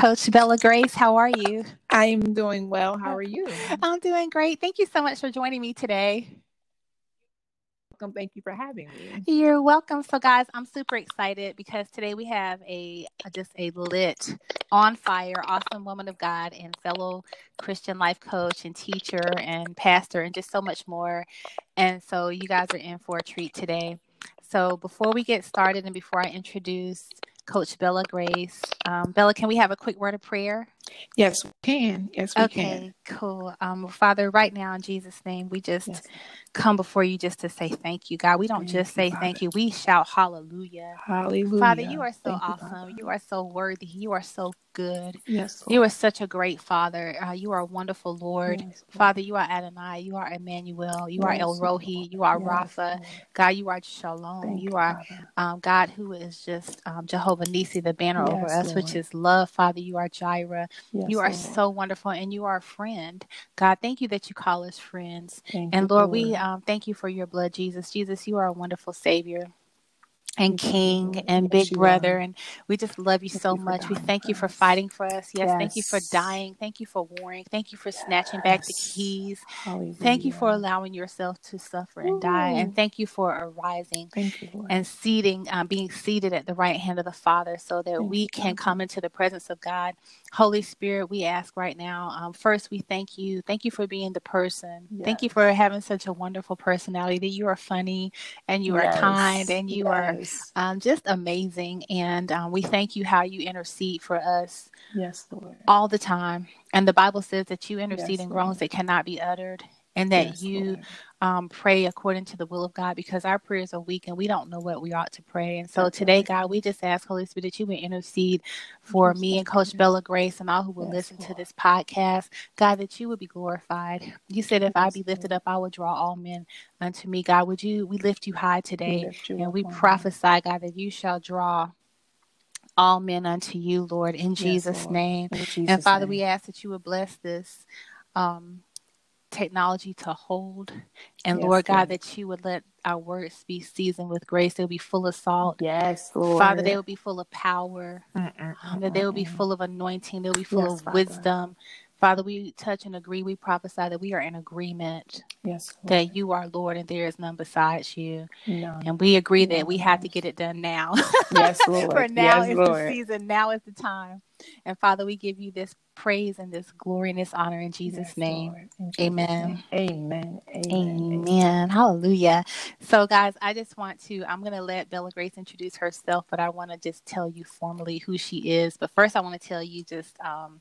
Coach Bella Grace, how are you? I'm doing well. How are you? I'm doing great. Thank you so much for joining me today. Welcome. Thank you for having me. You're welcome. So, guys, I'm super excited because today we have a just a lit, on fire, awesome woman of God and fellow Christian life coach and teacher and pastor and just so much more. And so, you guys are in for a treat today. So, before we get started and before I introduce Coach Bella Grace. Um, Bella, can we have a quick word of prayer? Yes, we can. Yes, we okay, can. Okay, cool. Um, Father, right now in Jesus' name, we just yes. come before you just to say thank you, God. We don't thank just say thank you; we shout hallelujah. Hallelujah. Father, you are so thank awesome. You, you, are so worthy. You are so good. Yes. Lord. You are such a great Father. Uh, you are a wonderful Lord. Yes, Father, you are Adonai. You are Emmanuel. You yes, are El Rohi. You are Rapha. God, you are Shalom. Thank you are um, God who is just um, Jehovah Nissi, the banner over us, Lord. which is love. Father, you are Jireh. Yes, you are Lord. so wonderful and you are a friend. God, thank you that you call us friends. Thank and Lord, Lord, we um, thank you for your blood, Jesus. Jesus, you are a wonderful Savior and King and Big Brother. And we just love you thank so you much. We thank you for fighting for us. Yes, yes, Thank you for dying. Thank you for warring. Thank you for snatching back the keys. Hallelujah. Thank you for allowing yourself to suffer and Ooh. die. And thank you for arising you, and seating, um, being seated at the right hand of the Father so that thank we can come into the presence of God. Holy Spirit, we ask right now, um, first, we thank you. Thank you for being the person. Yes. Thank you for having such a wonderful personality that you are funny and you yes. are kind and you yes. um, just amazing. And um, we thank you how you intercede for us. Yes, Lord. All the time. And the Bible says that you intercede in groans that cannot be uttered and that yes, you um, pray according to the will of God because our prayers are weak and we don't know what we ought to pray. And so today. God, we just ask Holy Spirit that you would intercede for me and Coach Bella Grace and all who will yes, listen Lord. to this podcast. God, that you would be glorified. You said, if yes, I be lifted up, I will draw all men unto me. God, would you, we lift you high today you and we prophesy, God, that you shall draw all men unto you, Lord, in Jesus' yes, name. In Jesus and Father, name. we ask that you would bless this um, technology to hold. And yes, Lord God, that you would let our words be seasoned with grace. They'll be full of salt. Yes, Lord. Father, they will be full of power. Mm-mm-mm-mm. That they mm, will be mm. full of anointing. They'll be full yes, of Father. wisdom. Father, we touch and agree. We prophesy that we are in agreement. Yes. Lord. That you are Lord and there is none besides you. No. And we agree that we have to get it done now. Yes, Lord. For now yes, is Lord. the season. Now is the time. And Father, we give you this praise and this glory and this honor in Jesus' yes, name. In Jesus Amen. Name. Amen. Amen. Amen. Hallelujah. So, guys, I just want to, I'm going to let Bella Grace introduce herself, but I want to just tell you formally who she is. But first, I want to tell you just, um,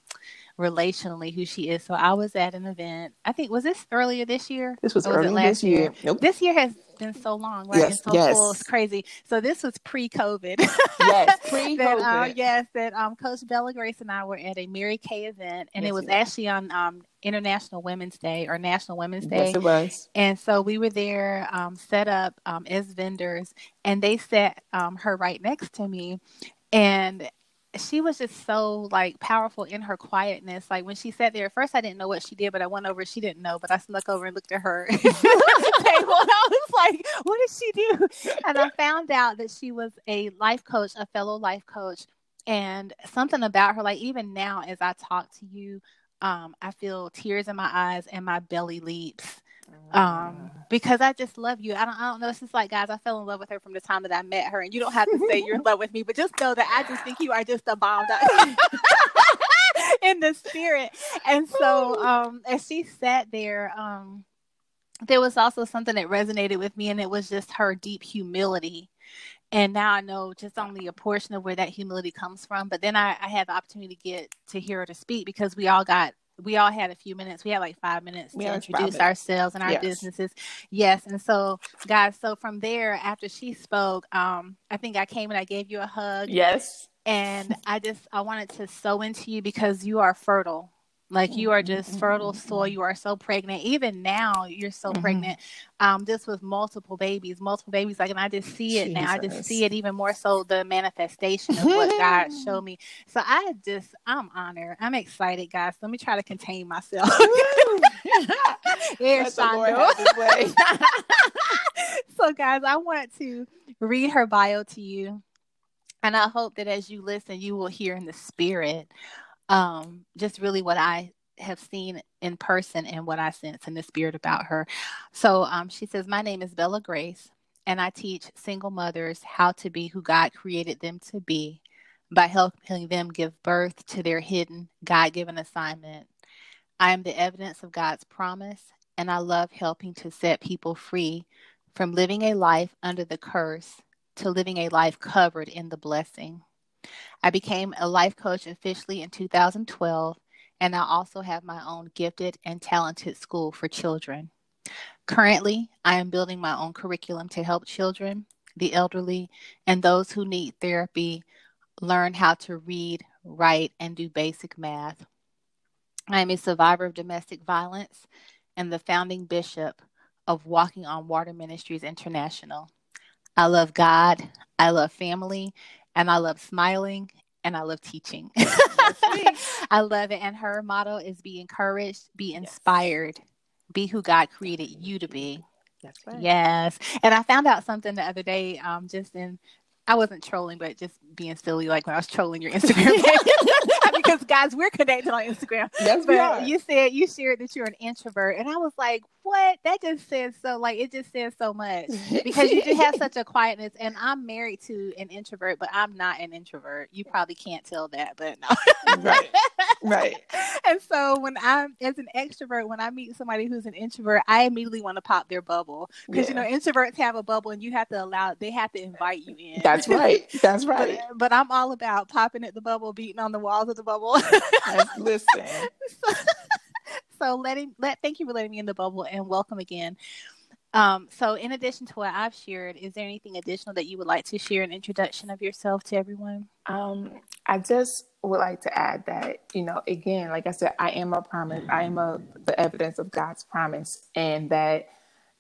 relationally who she is. So I was at an event. I think was this earlier this year? This was, was earlier this year. year. Nope. This year has been so long, right? Yes, so yes. Full. It's crazy. So this was pre-COVID. yes, pre-COVID. that, uh, yes, that um, Coach Bella Grace and I were at a Mary Kay event, and yes, it was actually on um, International Women's Day or National Women's Day. Yes, it was. And so we were there, um, set up um, as vendors, and they sat um, her right next to me, and she was just so like powerful in her quietness. Like when she sat there, at first I didn't know what she did, but I went over. She didn't know, but I snuck over and looked at her table, and I was like, "What did she do?" And I found out that she was a life coach, a fellow life coach, and something about her. Like even now, as I talk to you, um, I feel tears in my eyes and my belly leaps um because i just love you. I don't i don't know. It's just like guys i fell in love with her from the time that i met her and you don't have to say you're in love with me but just know that i just think you are just a bomb in the spirit. And so um as she sat there um there was also something that resonated with me and it was just her deep humility. And now I know just only a portion of where that humility comes from. But then I, I had the opportunity to get to hear her to speak because we all got we all had a few minutes. We had like five minutes to introduce ourselves and our yes. businesses. Yes. And so, guys, so from there, after she spoke, um, I think I came and I gave you a hug. Yes. And I just, I wanted to sow into you because you are fertile. Like you are just mm-hmm. fertile soil. You are so pregnant. Even now, you're so mm-hmm. pregnant. Um, just with multiple babies, multiple babies. Like, and I just see it Jesus. now. I just see it even more so the manifestation of what God showed me. So I just, I'm honored. I'm excited, guys. Let me try to contain myself. Here's so, guys, I want to read her bio to you, and I hope that as you listen, you will hear in the spirit um, just really what I have seen in person and what I sense in the spirit about her. So um, she says, My name is Bella Grace, and I teach single mothers how to be who God created them to be by helping them give birth to their hidden God given assignment. I am the evidence of God's promise, and I love helping to set people free from living a life under the curse to living a life covered in the blessing. I became a life coach officially in 2012, and I also have my own gifted and talented school for children. Currently, I am building my own curriculum to help children, the elderly, and those who need therapy learn how to read, write, and do basic math. I am a survivor of domestic violence and the founding bishop of Walking on Water Ministries International. I love God, I love family, and I love smiling and I love teaching. I love it. And her motto is be encouraged, be inspired, yes. be who God created you to be. That's right. Yes. And I found out something the other day, um, just in I wasn't trolling, but just being silly, like when I was trolling your Instagram because guys, we're connected on Instagram. Yes, but we are. You said you shared that you're an introvert, and I was like, "What? That just says so. Like it just says so much because you do have such a quietness." And I'm married to an introvert, but I'm not an introvert. You probably can't tell that, but no. right, right. And so when I'm as an extrovert, when I meet somebody who's an introvert, I immediately want to pop their bubble because yeah. you know introverts have a bubble, and you have to allow they have to invite you in. That's right. That's right. but, but I'm all about popping at the bubble, beating on the walls of the bubble. Listen. so, so letting let thank you for letting me in the bubble and welcome again. Um, so in addition to what I've shared, is there anything additional that you would like to share an introduction of yourself to everyone? Um, I just would like to add that, you know, again, like I said, I am a promise. I am a the evidence of God's promise and that,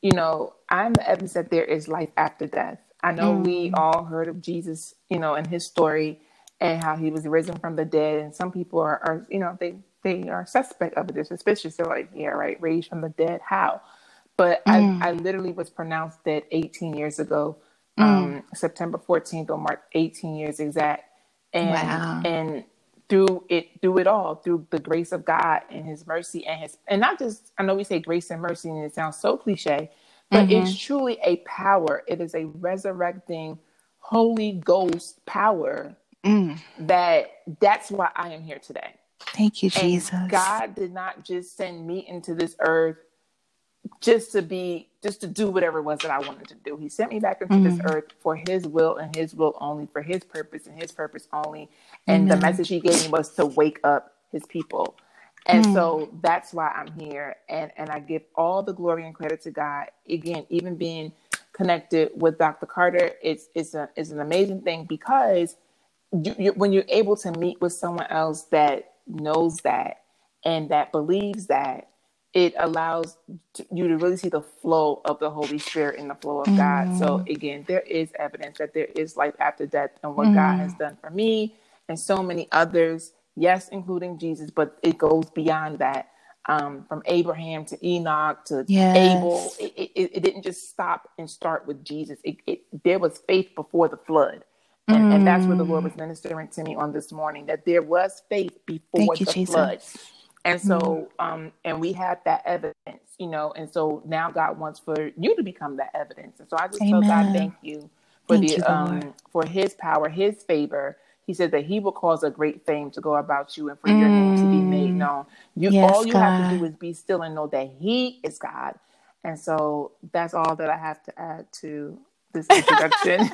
you know, I'm the evidence that there is life after death. I know mm. we all heard of Jesus, you know, and his story and how he was risen from the dead. And some people are, are you know, they they are suspect of it. They're suspicious. They're like, yeah, right, raised from the dead. How? But mm. I, I literally was pronounced dead 18 years ago, mm. um, September 14th or March 18 years exact. And wow. and through it through it all, through the grace of God and his mercy and his and not just I know we say grace and mercy and it sounds so cliche, but mm-hmm. it's truly a power. It is a resurrecting Holy Ghost power mm. that that's why I am here today. Thank you, Jesus. And God did not just send me into this earth just to be just to do whatever it was that I wanted to do. He sent me back into mm. this earth for his will and his will only, for his purpose and his purpose only. And Amen. the message he gave me was to wake up his people. And mm. so that's why I'm here. And and I give all the glory and credit to God. Again, even being connected with Dr. Carter, it's it's a it's an amazing thing because you, you, when you're able to meet with someone else that knows that and that believes that it allows you to really see the flow of the Holy Spirit and the flow of mm. God. So mm. again, there is evidence that there is life after death and what mm. God has done for me and so many others. Yes, including Jesus, but it goes beyond that. Um, from Abraham to Enoch to yes. Abel, it, it, it, didn't just stop and start with Jesus. It, there was faith before the flood. And, mm. and, that's what the Lord was mm. ministering to me on this morning that there was faith before Thank the flood. And so, mm. um, and we have that evidence, you know, and so now God wants for you to become that evidence. And so I just Amen. tell God, thank you for thank the, you, um, for his power, his favor. He said that he will cause a great fame to go about you and for mm. your name to be made mm. known. You, yes, all you God. have to do is be still and know that he is God. And so that's all that I have to add to this introduction.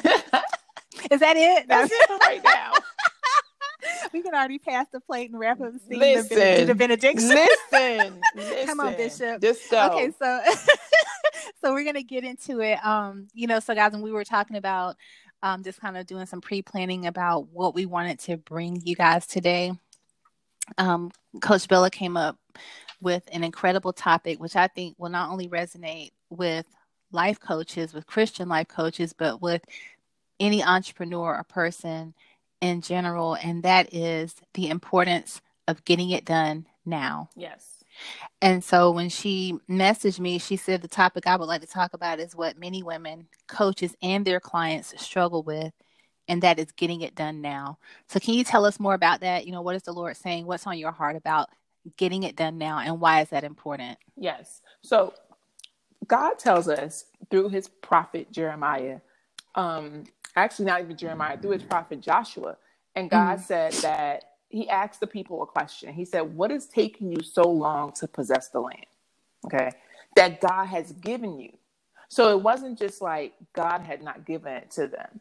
Is that it? That's it right now. We can already pass the plate and wrap up the scene. Listen, the, the benediction. Listen, listen. Come on, Bishop. Just go. Okay, so so we're gonna get into it. Um, you know, so guys, when we were talking about um, just kind of doing some pre-planning about what we wanted to bring you guys today, um, Coach Bella came up with an incredible topic, which I think will not only resonate with life coaches, with Christian life coaches, but with any entrepreneur or person in general, and that is the importance of getting it done now. Yes. And so when she messaged me, she said the topic I would like to talk about is what many women, coaches, and their clients struggle with and that is getting it done now. So, can you tell us more about that? You know, what is the Lord saying? What's on your heart about getting it done now, and why is that important? Yes. So, God tells us through his prophet Jeremiah, um, actually, not even Jeremiah, through his prophet Joshua. And God mm. said that he asked the people a question. He said, What is taking you so long to possess the land? Okay. That God has given you. So it wasn't just like God had not given it to them,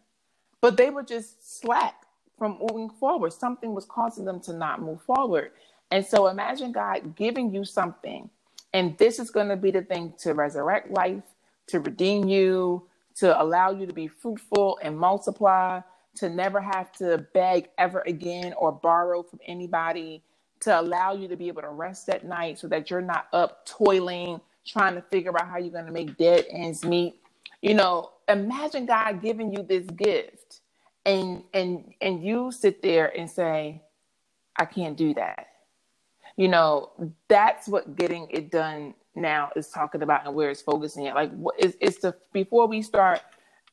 but they were just slack from moving forward. Something was causing them to not move forward. And so imagine God giving you something, and this is going to be the thing to resurrect life, to redeem you, to allow you to be fruitful and multiply, to never have to beg ever again or borrow from anybody, to allow you to be able to rest at night so that you're not up toiling, trying to figure out how you're going to make dead ends meet. You know, imagine God giving you this gift and and and you sit there and say, I can't do that. You know, that's what getting it done now is talking about and where it's focusing it. Like what is it's the before we start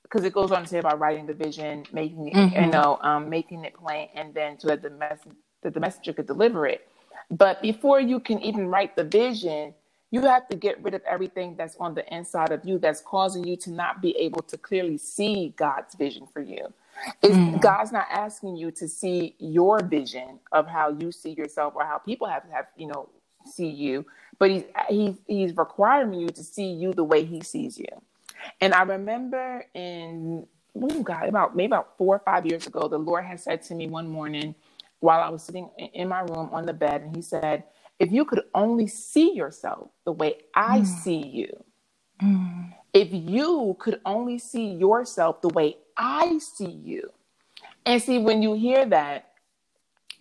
because it goes on to say about writing the vision, making it, mm-hmm. you know, um, making it plain, and then so that the message that the messenger could deliver it. But before you can even write the vision, you have to get rid of everything that's on the inside of you that's causing you to not be able to clearly see God's vision for you. Mm. God's not asking you to see your vision of how you see yourself or how people have to have you know see you, but he's he's he's requiring you to see you the way he sees you. And I remember in oh God, about maybe about four or five years ago, the Lord had said to me one morning while I was sitting in my room on the bed, and He said, "If you could only see yourself the way I mm. see you." Mm. If you could only see yourself the way I see you. And see, when you hear that,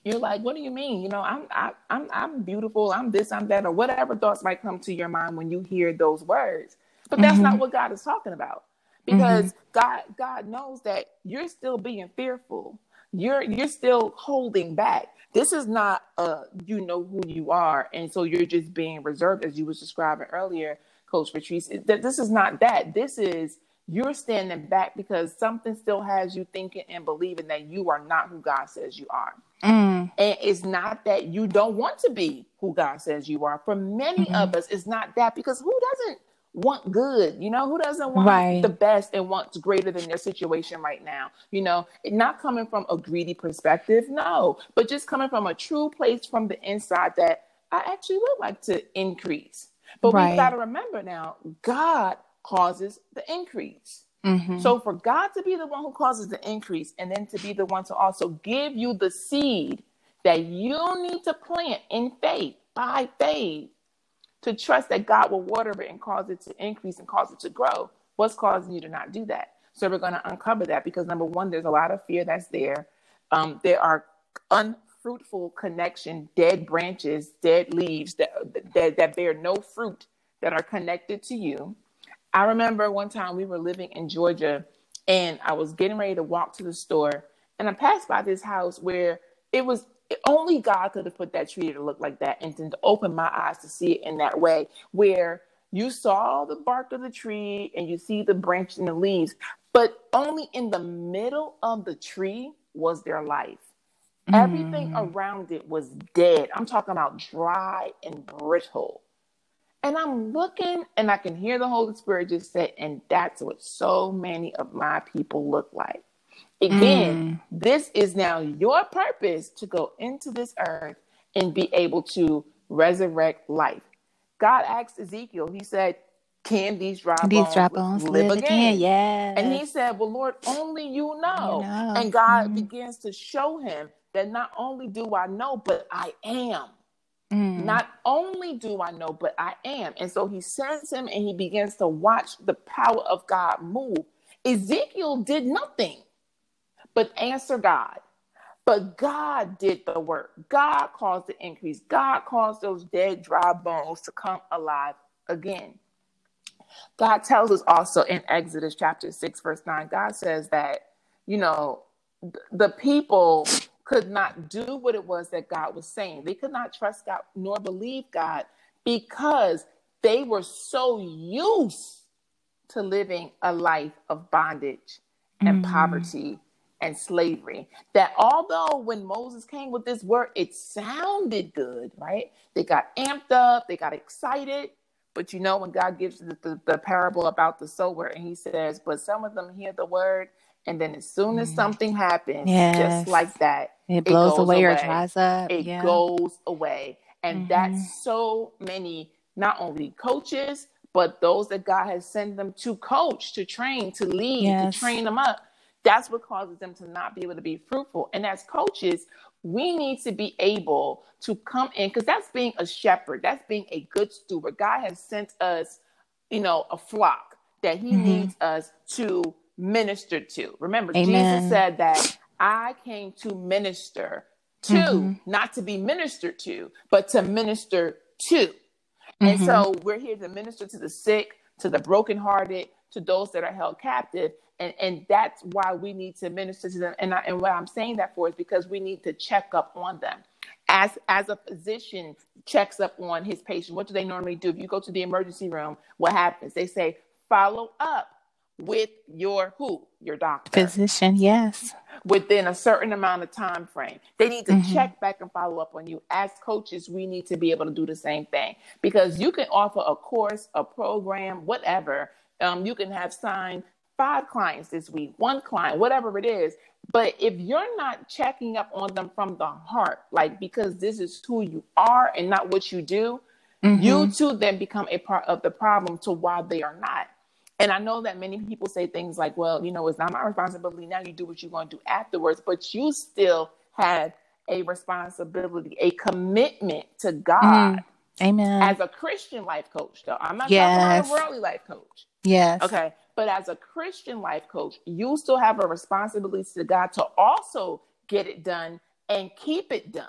you're like, what do you mean? You know, I'm I, I'm I'm beautiful. I'm this. I'm that, or whatever thoughts might come to your mind when you hear those words. But that's mm-hmm. not what God is talking about, because mm-hmm. God God knows that you're still being fearful. You're you're still holding back. This is not uh you know who you are, and so you're just being reserved, as you was describing earlier, Coach Patrice. That this is not that. This is you're standing back because something still has you thinking and believing that you are not who God says you are. Mm. And it's not that you don't want to be who God says you are. For many mm-hmm. of us, it's not that because who doesn't want good? You know, who doesn't want right. the best and wants greater than their situation right now? You know, not coming from a greedy perspective, no, but just coming from a true place from the inside that I actually would like to increase. But right. we've got to remember now, God causes the increase. Mm-hmm. So for God to be the one who causes the increase and then to be the one to also give you the seed that you need to plant in faith, by faith, to trust that God will water it and cause it to increase and cause it to grow. What's causing you to not do that? So we're going to uncover that because number one, there's a lot of fear that's there. Um, there are unfruitful connection, dead branches, dead leaves that, that that bear no fruit that are connected to you. I remember one time we were living in Georgia and I was getting ready to walk to the store and I passed by this house where it was only God could have put that tree to look like that and to open my eyes to see it in that way where you saw the bark of the tree and you see the branch and the leaves, but only in the middle of the tree was there life. Mm. Everything around it was dead. I'm talking about dry and brittle. And I'm looking and I can hear the Holy Spirit just say, and that's what so many of my people look like. Again, mm. this is now your purpose to go into this earth and be able to resurrect life. God asked Ezekiel, he said, Can these dry these bones, dry bones live, live again? again? Yes. And he said, Well, Lord, only you know. You know. And God mm. begins to show him that not only do I know, but I am. Mm. Not only do I know, but I am. And so he sends him and he begins to watch the power of God move. Ezekiel did nothing but answer God. But God did the work. God caused the increase. God caused those dead, dry bones to come alive again. God tells us also in Exodus chapter 6, verse 9, God says that, you know, the people could not do what it was that God was saying. They could not trust God nor believe God because they were so used to living a life of bondage and mm. poverty and slavery. That although when Moses came with this word, it sounded good, right? They got amped up, they got excited. But you know, when God gives the, the, the parable about the sower, and he says, But some of them hear the word, and then as soon as mm. something happens, yes. just like that, it blows it away, away, or dries up. It yeah. goes away. And mm-hmm. that's so many, not only coaches, but those that God has sent them to coach, to train, to lead, yes. to train them up. That's what causes them to not be able to be fruitful. And as coaches, we need to be able to come in because that's being a shepherd, that's being a good steward. God has sent us, you know, a flock that He mm-hmm. needs us to minister to. Remember, Amen. Jesus said that I came to minister to, mm-hmm. not to be ministered to, but to minister to. And mm-hmm. so we're here to minister to the sick, to the brokenhearted, to those that are held captive. And, and that's why we need to minister to them. And, I, and what I'm saying that for is because we need to check up on them. As, as a physician checks up on his patient, what do they normally do? If you go to the emergency room, what happens? They say, follow up with your who? Your doctor. Physician, yes. Within a certain amount of time frame. They need to mm-hmm. check back and follow up on you. As coaches, we need to be able to do the same thing because you can offer a course, a program, whatever. Um, you can have signed five clients this week, one client, whatever it is. But if you're not checking up on them from the heart, like because this is who you are and not what you do, mm-hmm. you too then become a part of the problem to why they are not. And I know that many people say things like, well, you know, it's not my responsibility. Now you do what you're going to do afterwards, but you still have a responsibility, a commitment to God. Mm. Amen. As a Christian life coach, though, I'm not yes. talking about a worldly life coach. Yes. Okay. But as a Christian life coach, you still have a responsibility to God to also get it done and keep it done.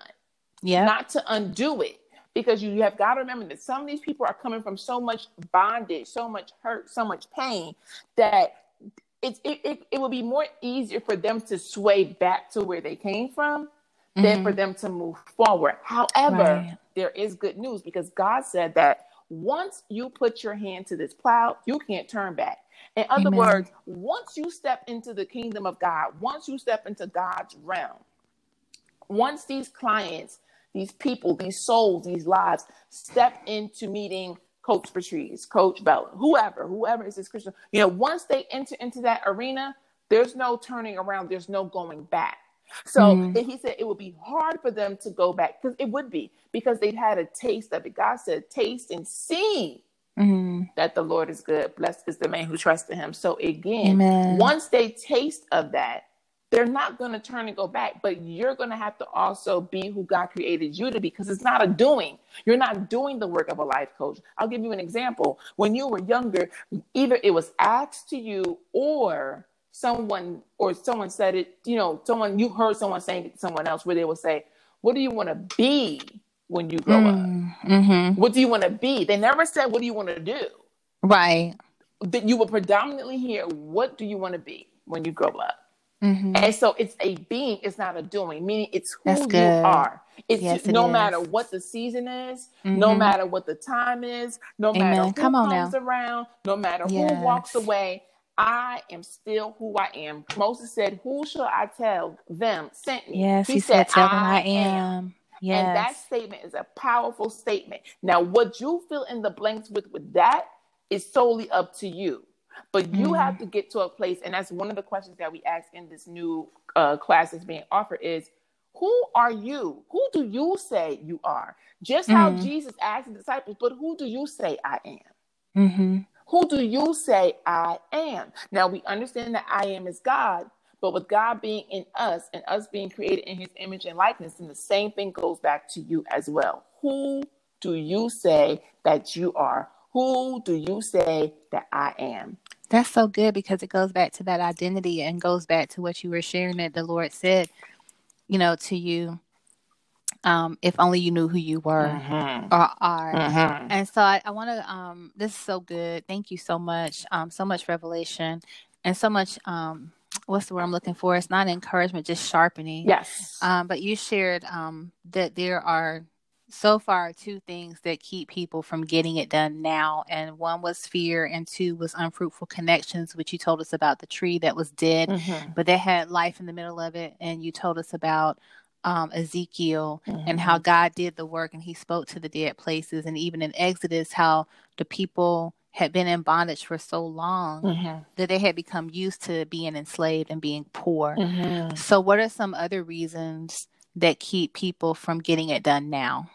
Yeah. Not to undo it because you have got to remember that some of these people are coming from so much bondage, so much hurt, so much pain that it, it, it, it will be more easier for them to sway back to where they came from mm-hmm. than for them to move forward. However, right. there is good news because God said that once you put your hand to this plow, you can't turn back. In other Amen. words, once you step into the kingdom of God, once you step into God's realm, once these clients these people, these souls, these lives step into meeting Coach Patrice, Coach Bella, whoever, whoever is this Christian. You know, once they enter into that arena, there's no turning around, there's no going back. So mm-hmm. he said it would be hard for them to go back because it would be because they've had a taste of it. God said, "Taste and see mm-hmm. that the Lord is good. Blessed is the man who trusts in Him." So again, Amen. once they taste of that, they're not going to turn and go back, but you're going to have to also be who God created you to be because it's not a doing. You're not doing the work of a life coach. I'll give you an example. When you were younger, either it was asked to you or someone or someone said it, you know, someone you heard someone saying it to someone else where they will say, What do you want to be when you grow mm, up? Mm-hmm. What do you want to be? They never said, What do you want to do? Right. That you will predominantly hear, What do you want to be when you grow up? Mm-hmm. And so it's a being, it's not a doing, meaning it's who you are. It's yes, no it matter what the season is, mm-hmm. no matter what the time is, no Amen. matter who Come comes around, no matter yes. who walks away, I am still who I am. Moses said, Who shall I tell them sent me? Yes, he, he said, Tell them I am. am. Yes. And that statement is a powerful statement. Now, what you fill in the blanks with with that is solely up to you. But you mm. have to get to a place, and that's one of the questions that we ask in this new uh, class that's being offered is, who are you? Who do you say you are? Just mm. how mm-hmm. Jesus asked the disciples, but who do you say I am? Mm-hmm. Who do you say I am? Now we understand that I am is God, but with God being in us and us being created in his image and likeness, and the same thing goes back to you as well. Who do you say that you are? Who do you say that I am? That's so good because it goes back to that identity and goes back to what you were sharing that the Lord said, you know, to you. Um, if only you knew who you were mm-hmm. or are. Mm-hmm. And so I, I want to, um, this is so good. Thank you so much. Um, so much revelation and so much, um, what's the word I'm looking for? It's not encouragement, just sharpening. Yes. Um, but you shared, um, that there are so far two things that keep people from getting it done now and one was fear and two was unfruitful connections which you told us about the tree that was dead mm-hmm. but that had life in the middle of it and you told us about um, ezekiel mm-hmm. and how god did the work and he spoke to the dead places and even in exodus how the people had been in bondage for so long mm-hmm. that they had become used to being enslaved and being poor mm-hmm. so what are some other reasons that keep people from getting it done now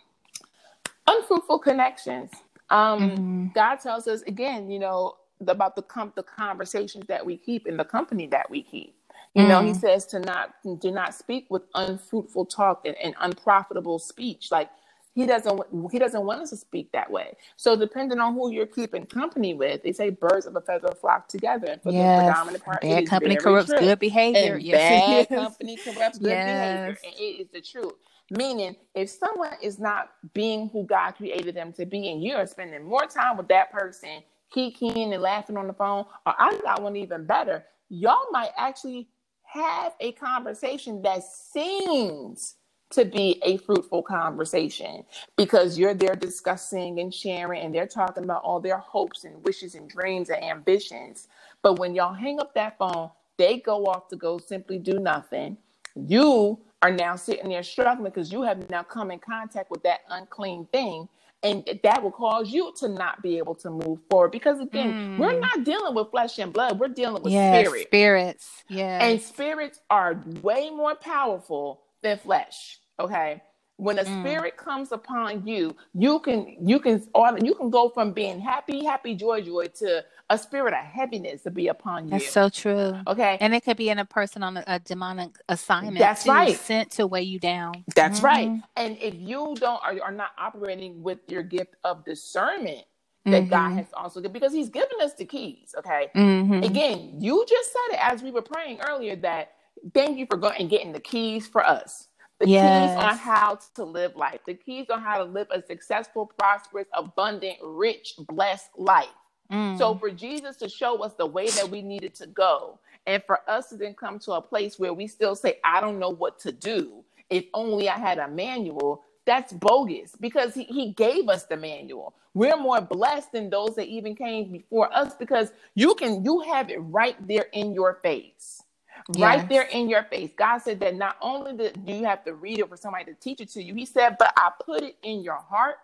unfruitful connections. Um, mm-hmm. God tells us again, you know, about the com- the conversations that we keep and the company that we keep. You mm. know, He mm. says to not do not speak with unfruitful talk and, and unprofitable speech. Like he doesn't he doesn't want us to speak that way. So depending on who you're keeping company with, they say birds of a feather flock together. And for yes. the predominant part, bad company corrupts true. good behavior. And yes, bad company corrupts good yes. behavior. And it is the truth. Meaning, if someone is not being who God created them to be, and you are spending more time with that person, kicking and laughing on the phone, or I got one even better, y'all might actually have a conversation that seems to be a fruitful conversation because you're there discussing and sharing and they're talking about all their hopes and wishes and dreams and ambitions. But when y'all hang up that phone, they go off to go simply do nothing. You are now sitting there struggling because you have now come in contact with that unclean thing and that will cause you to not be able to move forward because again mm. we're not dealing with flesh and blood we're dealing with yes, spirit. spirits yeah and spirits are way more powerful than flesh okay when a mm. spirit comes upon you you can you can you can go from being happy happy joy joy to a spirit of heaviness to be upon you that's so true okay and it could be in a person on a, a demonic assignment that's right sent to weigh you down that's mm-hmm. right and if you don't are, are not operating with your gift of discernment that mm-hmm. God has also given because He's given us the keys. Okay. Mm-hmm. Again, you just said it as we were praying earlier that thank you for going and getting the keys for us the yes. keys on how to live life, the keys on how to live a successful, prosperous, abundant, rich, blessed life. Mm. So for Jesus to show us the way that we needed to go, and for us to then come to a place where we still say, I don't know what to do. If only I had a manual, that's bogus because he, he gave us the manual. We're more blessed than those that even came before us because you can you have it right there in your face right there in your face. God said that not only do you have to read it for somebody to teach it to you, He said, but I put it in your heart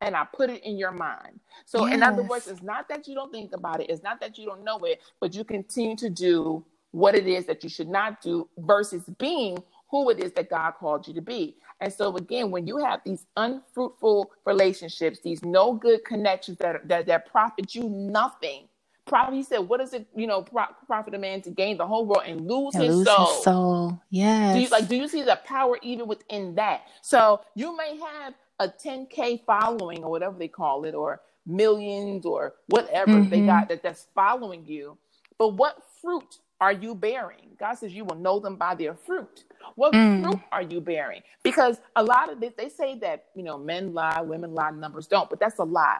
and I put it in your mind. So, yes. in other words, it's not that you don't think about it, it's not that you don't know it, but you continue to do what it is that you should not do versus being who it is that God called you to be. And so again, when you have these unfruitful relationships, these no good connections that that, that profit you nothing, Probably he said, "What does it, you know, profit a man to gain the whole world and lose, and his, lose soul? his soul?" Yes. Do you like? Do you see the power even within that? So you may have a 10k following or whatever they call it, or millions or whatever mm-hmm. they got that that's following you, but what fruit are you bearing? God says you will know them by their fruit. What mm. fruit are you bearing? Because a lot of this, they say that you know men lie, women lie, numbers don't, but that's a lie.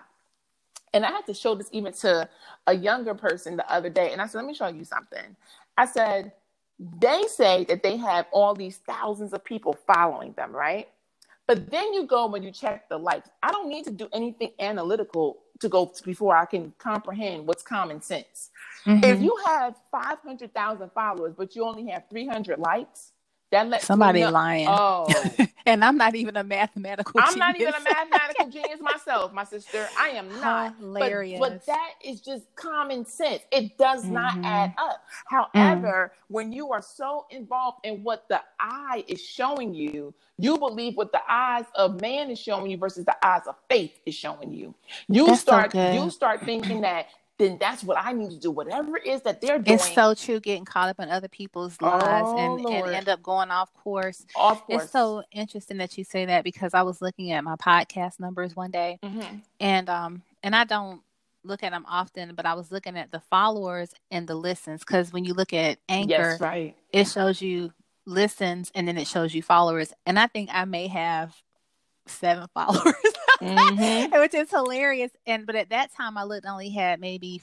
And I had to show this even to a younger person the other day. And I said, let me show you something. I said, they say that they have all these thousands of people following them, right? But then you go when you check the likes. I don't need to do anything analytical to go before I can comprehend what's common sense. Mm-hmm. If you have 500,000 followers, but you only have 300 likes, that lets somebody know, lying. Oh, and I'm not even a mathematical. I'm genius. not even a mathematical genius myself, my sister. I am not. Hilarious. But, but that is just common sense. It does mm-hmm. not add up. However, mm. when you are so involved in what the eye is showing you, you believe what the eyes of man is showing you versus the eyes of faith is showing you. You That's start. So you start thinking that then that's what I need to do. Whatever it is that they're doing. It's so true getting caught up in other people's lives oh, and, and end up going off course. Off course. It's so interesting that you say that because I was looking at my podcast numbers one day mm-hmm. and um and I don't look at them often, but I was looking at the followers and the listens because when you look at Anchor, yes, right. it shows you listens and then it shows you followers. And I think I may have seven followers, mm-hmm. which is hilarious. And but at that time, I looked only had maybe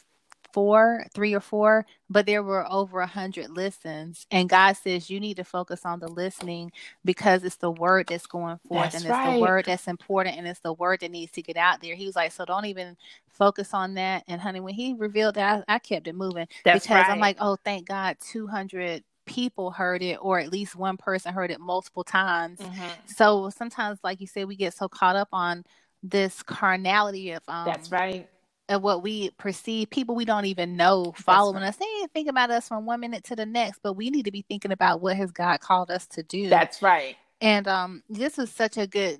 four, three or four, but there were over a hundred listens. And God says you need to focus on the listening because it's the word that's going forth, that's and it's right. the word that's important, and it's the word that needs to get out there. He was like, so don't even focus on that. And honey, when he revealed that, I, I kept it moving that's because right. I'm like, oh, thank God, two hundred people heard it or at least one person heard it multiple times. Mm-hmm. So sometimes, like you said, we get so caught up on this carnality of um, that's right of what we perceive people we don't even know following right. us they ain't think about us from one minute to the next but we need to be thinking about what has god called us to do that's right and um this was such a good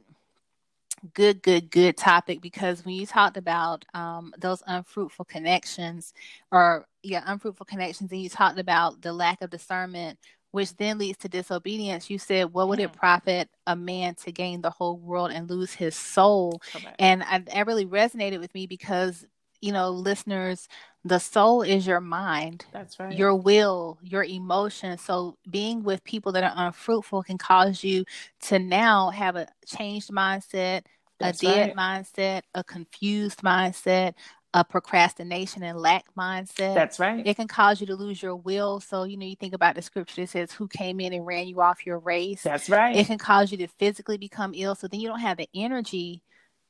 good good good topic because when you talked about um those unfruitful connections or yeah unfruitful connections and you talked about the lack of discernment which then leads to disobedience. You said, What would it mm. profit a man to gain the whole world and lose his soul? Correct. And I, that really resonated with me because, you know, listeners, the soul is your mind. That's right. Your will, your emotions. So being with people that are unfruitful can cause you to now have a changed mindset, That's a dead right. mindset, a confused mindset, a procrastination and lack mindset. That's right. It can cause you to lose your will. So, you know, you think about the scripture that says, Who came in and ran you off your race? That's right. It can cause you to physically become ill. So then you don't have the energy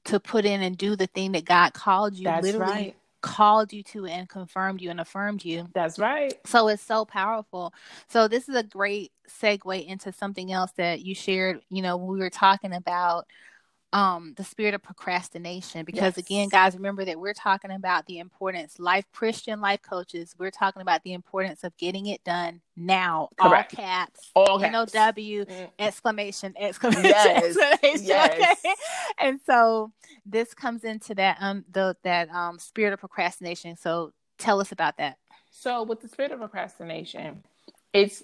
to put in and do the thing that God called you. That's literally right. called you to and confirmed you and affirmed you. That's right. So it's so powerful. So this is a great segue into something else that you shared, you know, when we were talking about um the spirit of procrastination because yes. again guys remember that we're talking about the importance life christian life coaches we're talking about the importance of getting it done now Correct. all caps all caps. n-o-w mm. exclamation exclamation yes. exclamation yes. okay and so this comes into that um the that um spirit of procrastination so tell us about that so with the spirit of procrastination it's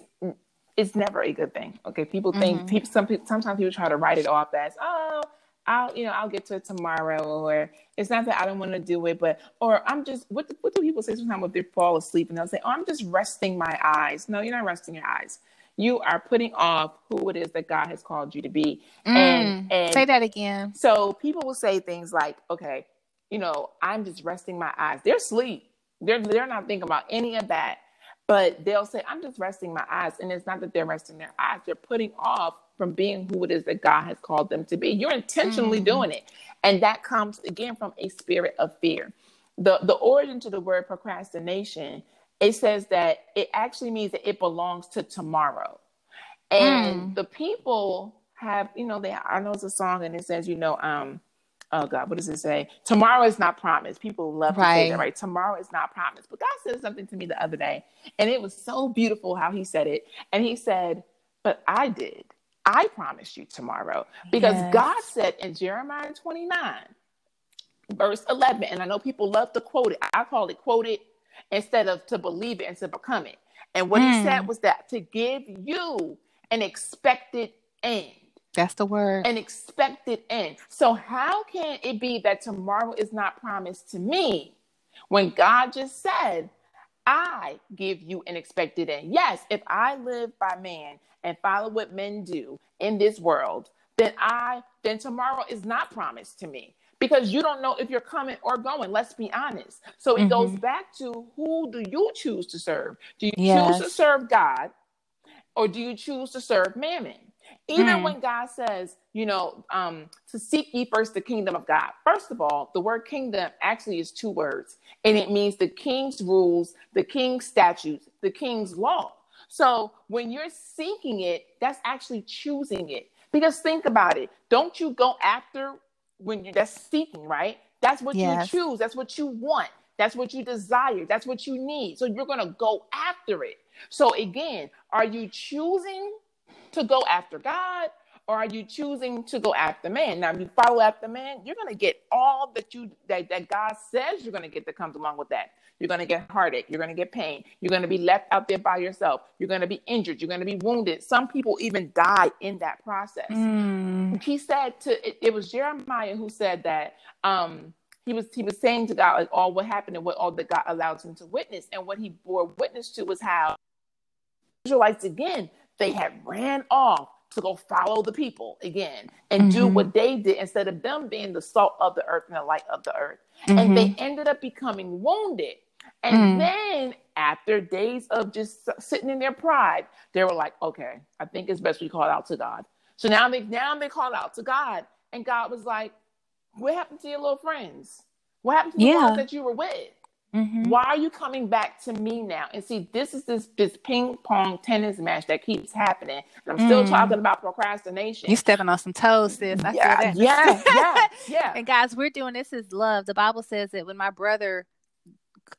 it's never a good thing okay people think mm-hmm. people some people sometimes people try to write it off as oh I'll, you know, I'll get to it tomorrow, or it's not that I don't want to do it, but, or I'm just, what, what do people say sometimes if they fall asleep and they'll say, oh, I'm just resting my eyes. No, you're not resting your eyes. You are putting off who it is that God has called you to be. Mm, and, and say that again. So people will say things like, okay, you know, I'm just resting my eyes. They're asleep. They're, they're not thinking about any of that but they'll say, I'm just resting my eyes. And it's not that they're resting their eyes, they're putting off from being who it is that God has called them to be. You're intentionally mm. doing it. And that comes again from a spirit of fear. The the origin to the word procrastination, it says that it actually means that it belongs to tomorrow. And mm. the people have, you know, they I know it's a song and it says, you know, um, oh God, what does it say? Tomorrow is not promised. People love to say that, right? Tomorrow is not promised. But God said something to me the other day, and it was so beautiful how He said it. And He said, But I did. I promise you tomorrow. Because yes. God said in Jeremiah 29, verse 11, and I know people love to quote it. I call it quote it instead of to believe it and to become it. And what mm. he said hmm. was that to give you an expected end. That's the word. An expected end. So, how can it be that tomorrow is not promised to me when God just said, I give you an expected end? Yes, if I live by man and follow what men do in this world, then I then tomorrow is not promised to me because you don't know if you're coming or going. Let's be honest. So it mm-hmm. goes back to who do you choose to serve? Do you yes. choose to serve God or do you choose to serve mammon? Even mm. when God says, you know, um, to seek ye first the kingdom of God. First of all, the word kingdom actually is two words, and it means the king's rules, the king's statutes, the king's law. So when you're seeking it, that's actually choosing it. Because think about it. Don't you go after when you that's seeking, right? That's what yes. you choose. That's what you want. That's what you desire. That's what you need. So you're going to go after it. So again, are you choosing to go after God or are you choosing to go after man? Now, if you follow after man, you're going to get all that you that, that God says you're going to get that comes along with that. You're going to get heartache. You're going to get pain. You're going to be left out there by yourself. You're going to be injured. You're going to be wounded. Some people even die in that process. Mm. He said to it, it, was Jeremiah who said that um, he was he was saying to God like all what happened and what all that God allowed him to witness. And what he bore witness to was how Israelites again they had ran off to go follow the people again and mm-hmm. do what they did instead of them being the salt of the earth and the light of the earth. Mm-hmm. And they ended up becoming wounded And mm. then after days of just sitting in their pride, they were like, okay, I think it's best we call out to God. So now they now they call out to God. And God was like, What happened to your little friends? What happened to the yeah. ones that you were with? Mm-hmm. Why are you coming back to me now? And see, this is this this ping pong tennis match that keeps happening. And I'm still mm. talking about procrastination. You stepping on some toes, sis. I yeah, yeah, yeah, yeah. and guys, we're doing this is love. The Bible says that when my brother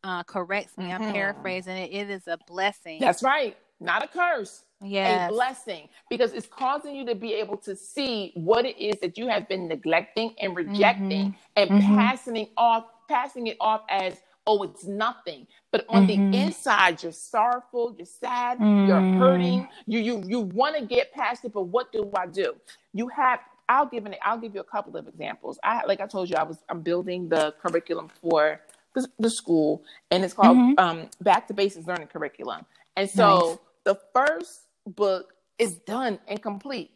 uh, corrects me, mm-hmm. I'm paraphrasing it. It is a blessing. That's right, not a curse. Yes. a blessing because it's causing you to be able to see what it is that you have been neglecting and rejecting mm-hmm. and mm-hmm. passing off passing it off as oh, it's nothing. But on mm-hmm. the inside, you're sorrowful, you're sad, mm-hmm. you're hurting. You you you want to get past it, but what do I do? You have. I'll give an. I'll give you a couple of examples. I like I told you, I was I'm building the curriculum for the, the school, and it's called mm-hmm. um, Back to Basics Learning Curriculum. And so nice. the first book is done and complete.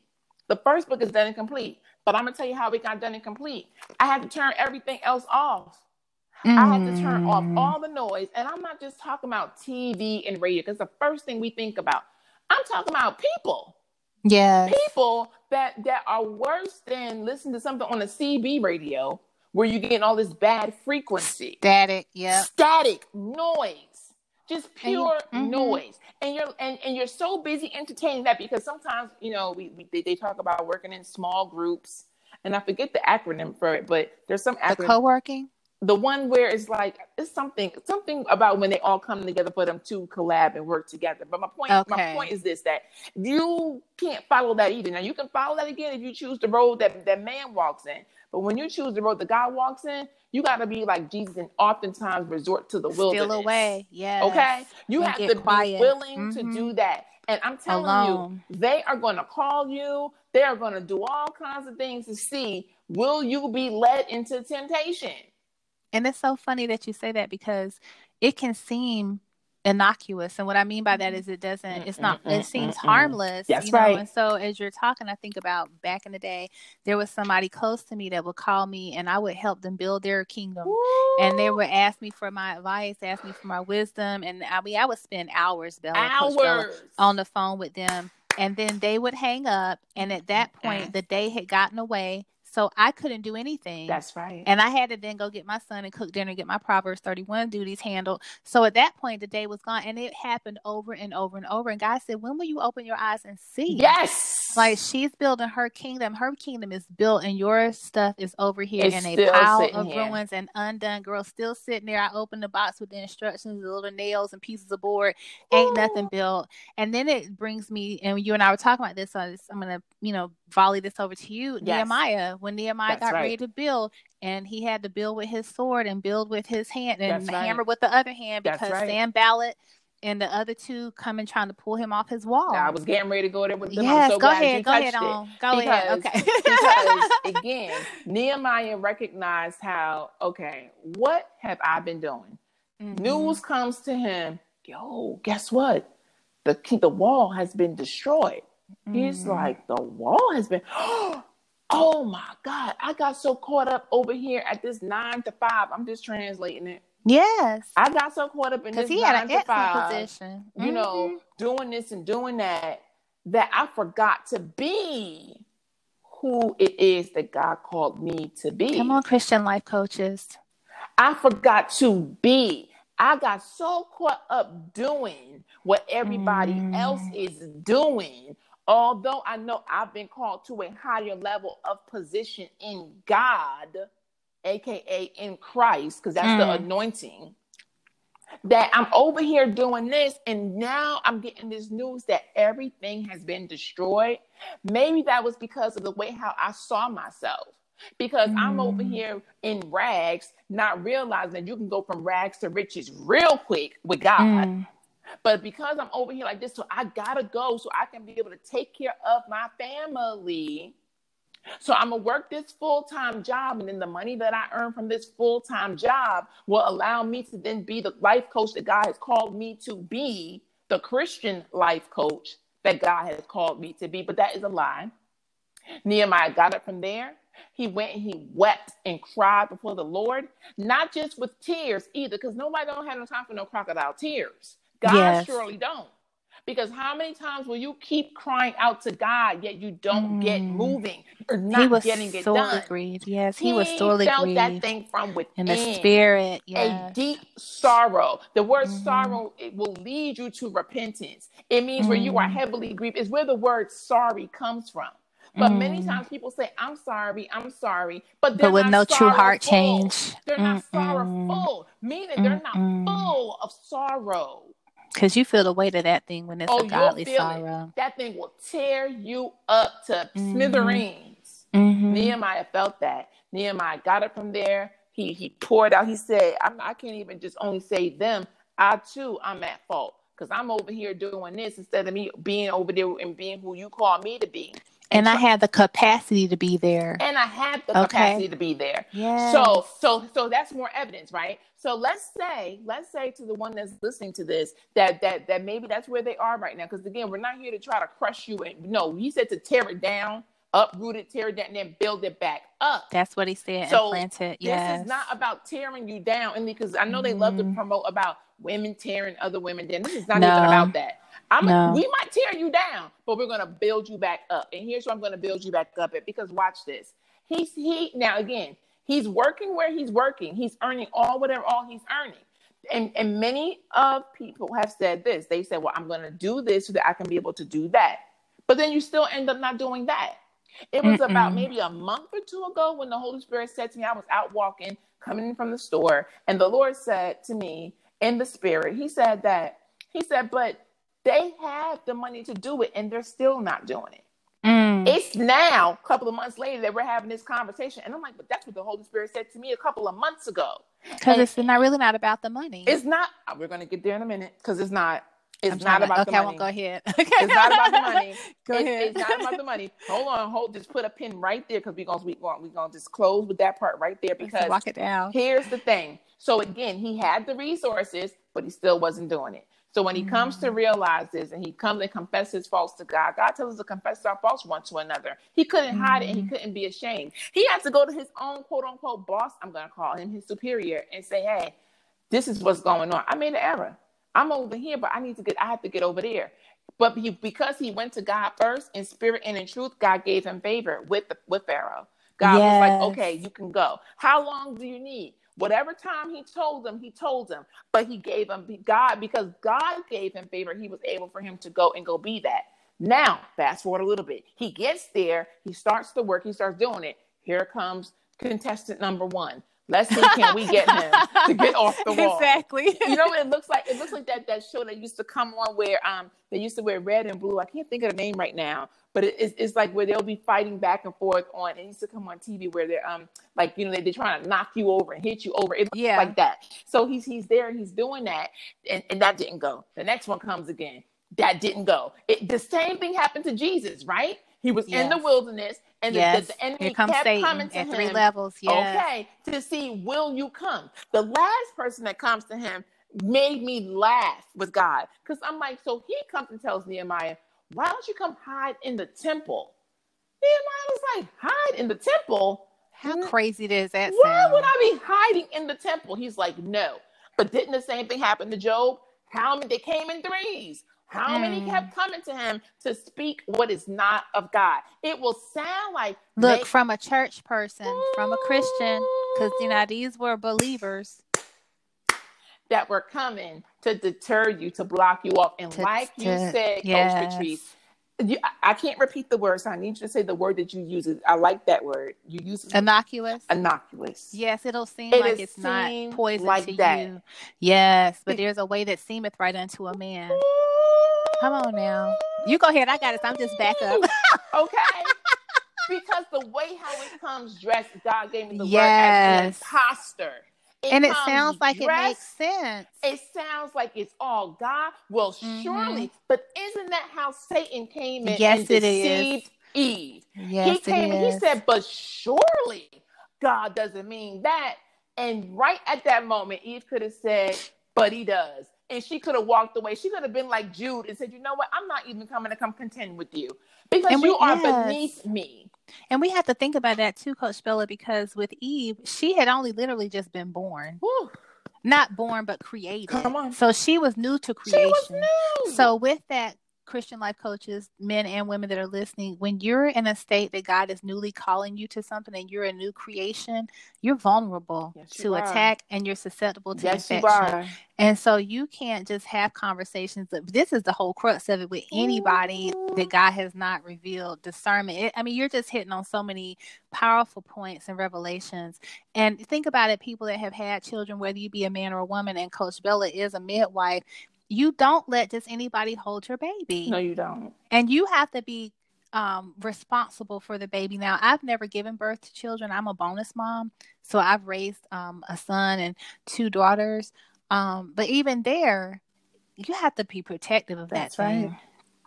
The first book is done and complete. But I'm gonna tell you how it got done and complete. I had to turn everything else off. Mm. I had to turn off mm. all the noise. And I'm not just talking about TV and radio, because the first thing we think about, I'm talking about people. Yeah. People that that are worse than listening to something on a CB radio where you're getting all this bad frequency. Static, yeah. Static noise. Just pure you, mm-hmm. noise. And you're and, and you're so busy entertaining that because sometimes, you know, we, we they, they talk about working in small groups and I forget the acronym for it, but there's some acronym. The co-working? The one where it's like it's something something about when they all come together for them to collab and work together. But my point okay. my point is this that you can't follow that either. Now you can follow that again if you choose the road that that man walks in. But when you choose the road that God walks in, you got to be like Jesus and oftentimes resort to the wilderness. Still away, yeah. Okay, you have to quiet. be willing mm-hmm. to do that. And I'm telling Alone. you, they are going to call you. They are going to do all kinds of things to see will you be led into temptation. And it's so funny that you say that because it can seem innocuous. And what i mean by that is it doesn't it's not it seems harmless that's you know? right. And so as you're talking i think about back in the day there was somebody close to me that would call me and i would help them build their kingdom. Ooh. and they would ask me for my advice ask me for my wisdom. And i mean i would spend hours Bella, hours. Bella, on the phone with them. And then they would hang up. And at that point the day had gotten away so I couldn't do anything. That's right. And I had to then go get my son and cook dinner, and get my Proverbs 31 duties handled. So at that point, the day was gone. And it happened over and over and over. And God said, When will you open your eyes and see? Yes. Like she's building her kingdom. Her kingdom is built, and your stuff is over here it's in a pile of here. ruins and undone. Girl, still sitting there. I opened the box with the instructions, the little nails and pieces of board. Ain't Ooh. nothing built. And then it brings me, and you and I were talking about this. So I'm going to, you know, volley this over to you, yes. Nehemiah. When Nehemiah That's got right. ready to build, and he had to build with his sword and build with his hand and hammer with the other hand because right. Sanballat and the other two coming trying to pull him off his wall. Now, I was getting ready to go there with them. Yes, so go ahead, go ahead on. Go because, ahead. Okay. because again, Nehemiah recognized how, okay, what have I been doing? Mm-hmm. News comes to him, yo, guess what? The the wall has been destroyed. Mm-hmm. He's like, the wall has been. Oh my God! I got so caught up over here at this nine to five. I'm just translating it. Yes, I got so caught up in this he nine had an to five position. You mm-hmm. know, doing this and doing that that I forgot to be who it is that God called me to be. Come on, Christian life coaches. I forgot to be. I got so caught up doing what everybody mm. else is doing Although I know I've been called to a higher level of position in God, aka in Christ, because that's mm. the anointing, that I'm over here doing this, and now I'm getting this news that everything has been destroyed. Maybe that was because of the way how I saw myself. Because mm. I'm over mm. here in rags, not realizing that you can go from rags to riches real quick with God. Mm. But because I'm over here like this, so I gotta go so I can be able to take care of my family. So I'm gonna work this full time job, and then the money that I earn from this full time job will allow me to then be the life coach that God has called me to be, the Christian life coach that God has called me to be. But that is a lie. Nehemiah got it from there. He went and he wept and cried before the Lord, not just with tears either, because nobody don't have no time for no crocodile tears. God yes. surely don't. Because how many times will you keep crying out to God yet you don't mm. get moving? You're not he was getting it done. Grieved. Yes, he, he was sorely felt grieved. that thing from within. In the spirit, yes. A deep sorrow. The word mm. sorrow it will lead you to repentance. It means mm. where you are mm. heavily grieved. Is where the word sorry comes from. But mm. many times people say, I'm sorry, I'm sorry. But, but with no true heart change. They're not Mm-mm. sorrowful, meaning they're not full of sorrow. Because you feel the weight of that thing when it's oh, a godly sorrow. It. That thing will tear you up to mm-hmm. smithereens. Mm-hmm. Nehemiah felt that. Nehemiah got it from there. He he poured out. He said, I'm, I can not even just only say them. I too, I'm at fault because I'm over here doing this instead of me being over there and being who you call me to be and I had the capacity to be there. And I had the okay. capacity to be there. Yeah. So so so that's more evidence, right? So let's say, let's say to the one that's listening to this that that that maybe that's where they are right now. Because again, we're not here to try to crush you. And no, he said to tear it down, uproot it, tear it down, and then build it back up. That's what he said. So plant it. Yes. This is not about tearing you down, and because I know mm-hmm. they love to mm-hmm. promote about women tearing other women down. This is not no. even about that. I'm no. we might tear you down, but we're gonna build you back up. And here's what I'm gonna build you back up at because watch this. He's he now again, he's working where he's working, he's earning all whatever all he's earning. And and many of people have said this. They said, Well, I'm gonna do this so that I can be able to do that. But then you still end up not doing that. It was Mm-mm. about maybe a month or two ago when the Holy Spirit said to me, I was out walking, coming in from the store, and the Lord said to me in the spirit, He said that, He said, but they have the money to do it and they're still not doing it. Mm. It's now, a couple of months later, that we're having this conversation. And I'm like, but that's what the Holy Spirit said to me a couple of months ago. Because it's not really not about the money. It's not. Uh, we're going to get there in a minute because it's not. It's not to, about okay, the money. Go ahead. it's not about the money. go it's, ahead. It's not about the money. Hold on, hold. Just put a pin right there because we're gonna we going we gonna just close with that part right there because walk it down. Here's the thing. So again, he had the resources, but he still wasn't doing it. So when he mm-hmm. comes to mm. realize this and he comes and confesses his faults to God, God tells us to confess our faults one to another. He couldn't mm-hmm. hide it and he mm. couldn't be ashamed. He has to go to his own quote unquote boss, I'm going to call him his superior, and say, hey, this is what's going on. I made an error. I'm over here, but I need to get, I have to get over there. But he, because he went to God first in spirit and in truth, God gave him favor with, with Pharaoh. God yes. was like, okay, you can go. How long do you need? Whatever time he told them, he told them, but he gave him God because God gave him favor. He was able for him to go and go be that. Now, fast forward a little bit. He gets there, he starts the work, he starts doing it. Here comes contestant number one. Let's see, can we get him to get off the wall? Exactly. You know what it looks like? It looks like that that show that used to come on where um they used to wear red and blue. I can't think of the name right now, but it, it's, it's like where they'll be fighting back and forth on. It used to come on TV where they're um like you know they, they're trying to knock you over and hit you over. It yeah. like that. So he's he's there and he's doing that, and, and that didn't go. The next one comes again. That didn't go. It, the same thing happened to Jesus, right? He was yes. in the wilderness, and yes. the, the, enemy Here comes kept Satan coming to at him. Three levels, yes. Okay, to see will you come. The last person that comes to him made me laugh with God because I'm like, so he comes and tells Nehemiah, "Why don't you come hide in the temple?" Nehemiah was like, "Hide in the temple." How hmm? crazy does that Why sound? would I be hiding in the temple? He's like, no. But didn't the same thing happen to Job? How many they came in threes? How mm. many kept coming to him to speak what is not of God? It will sound like look they... from a church person, from a Christian, because you know these were believers that were coming to deter you, to block you off. And to, like you to, said, yes. Coach Patrice, you, I can't repeat the word, so I need you to say the word that you use. I like that word. You use innocuous. Innocuous. Yes, it'll seem it like it's not poison like to that. you. Yes, but there's a way that seemeth right unto a man. Come on now. You go ahead. I got it. I'm just back up. okay. because the way how it comes dressed, God gave me the yes. word as an imposter. It and it sounds like dressed, it makes sense. It sounds like it's all God. Well, mm-hmm. surely, but isn't that how Satan came in yes, and deceived Eve? Yes, he came and he said, But surely God doesn't mean that. And right at that moment, Eve could have said, But he does and she could have walked away. She could have been like Jude and said, "You know what? I'm not even coming to come contend with you because we, you are yes. beneath me." And we have to think about that too, Coach Bella, because with Eve, she had only literally just been born. Woo. Not born, but created. Come on. So she was new to creation. So with that Christian life coaches, men and women that are listening, when you're in a state that God is newly calling you to something and you're a new creation, you're vulnerable yes, you to are. attack and you're susceptible to yes, infection. And so you can't just have conversations. This is the whole crux of it with anybody that God has not revealed discernment. It, I mean, you're just hitting on so many powerful points and revelations. And think about it people that have had children, whether you be a man or a woman, and Coach Bella is a midwife, you don't let just anybody hold your baby. No, you don't. And you have to be um, responsible for the baby. Now, I've never given birth to children. I'm a bonus mom, so I've raised um, a son and two daughters. Um, but even there, you have to be protective of That's that. Right.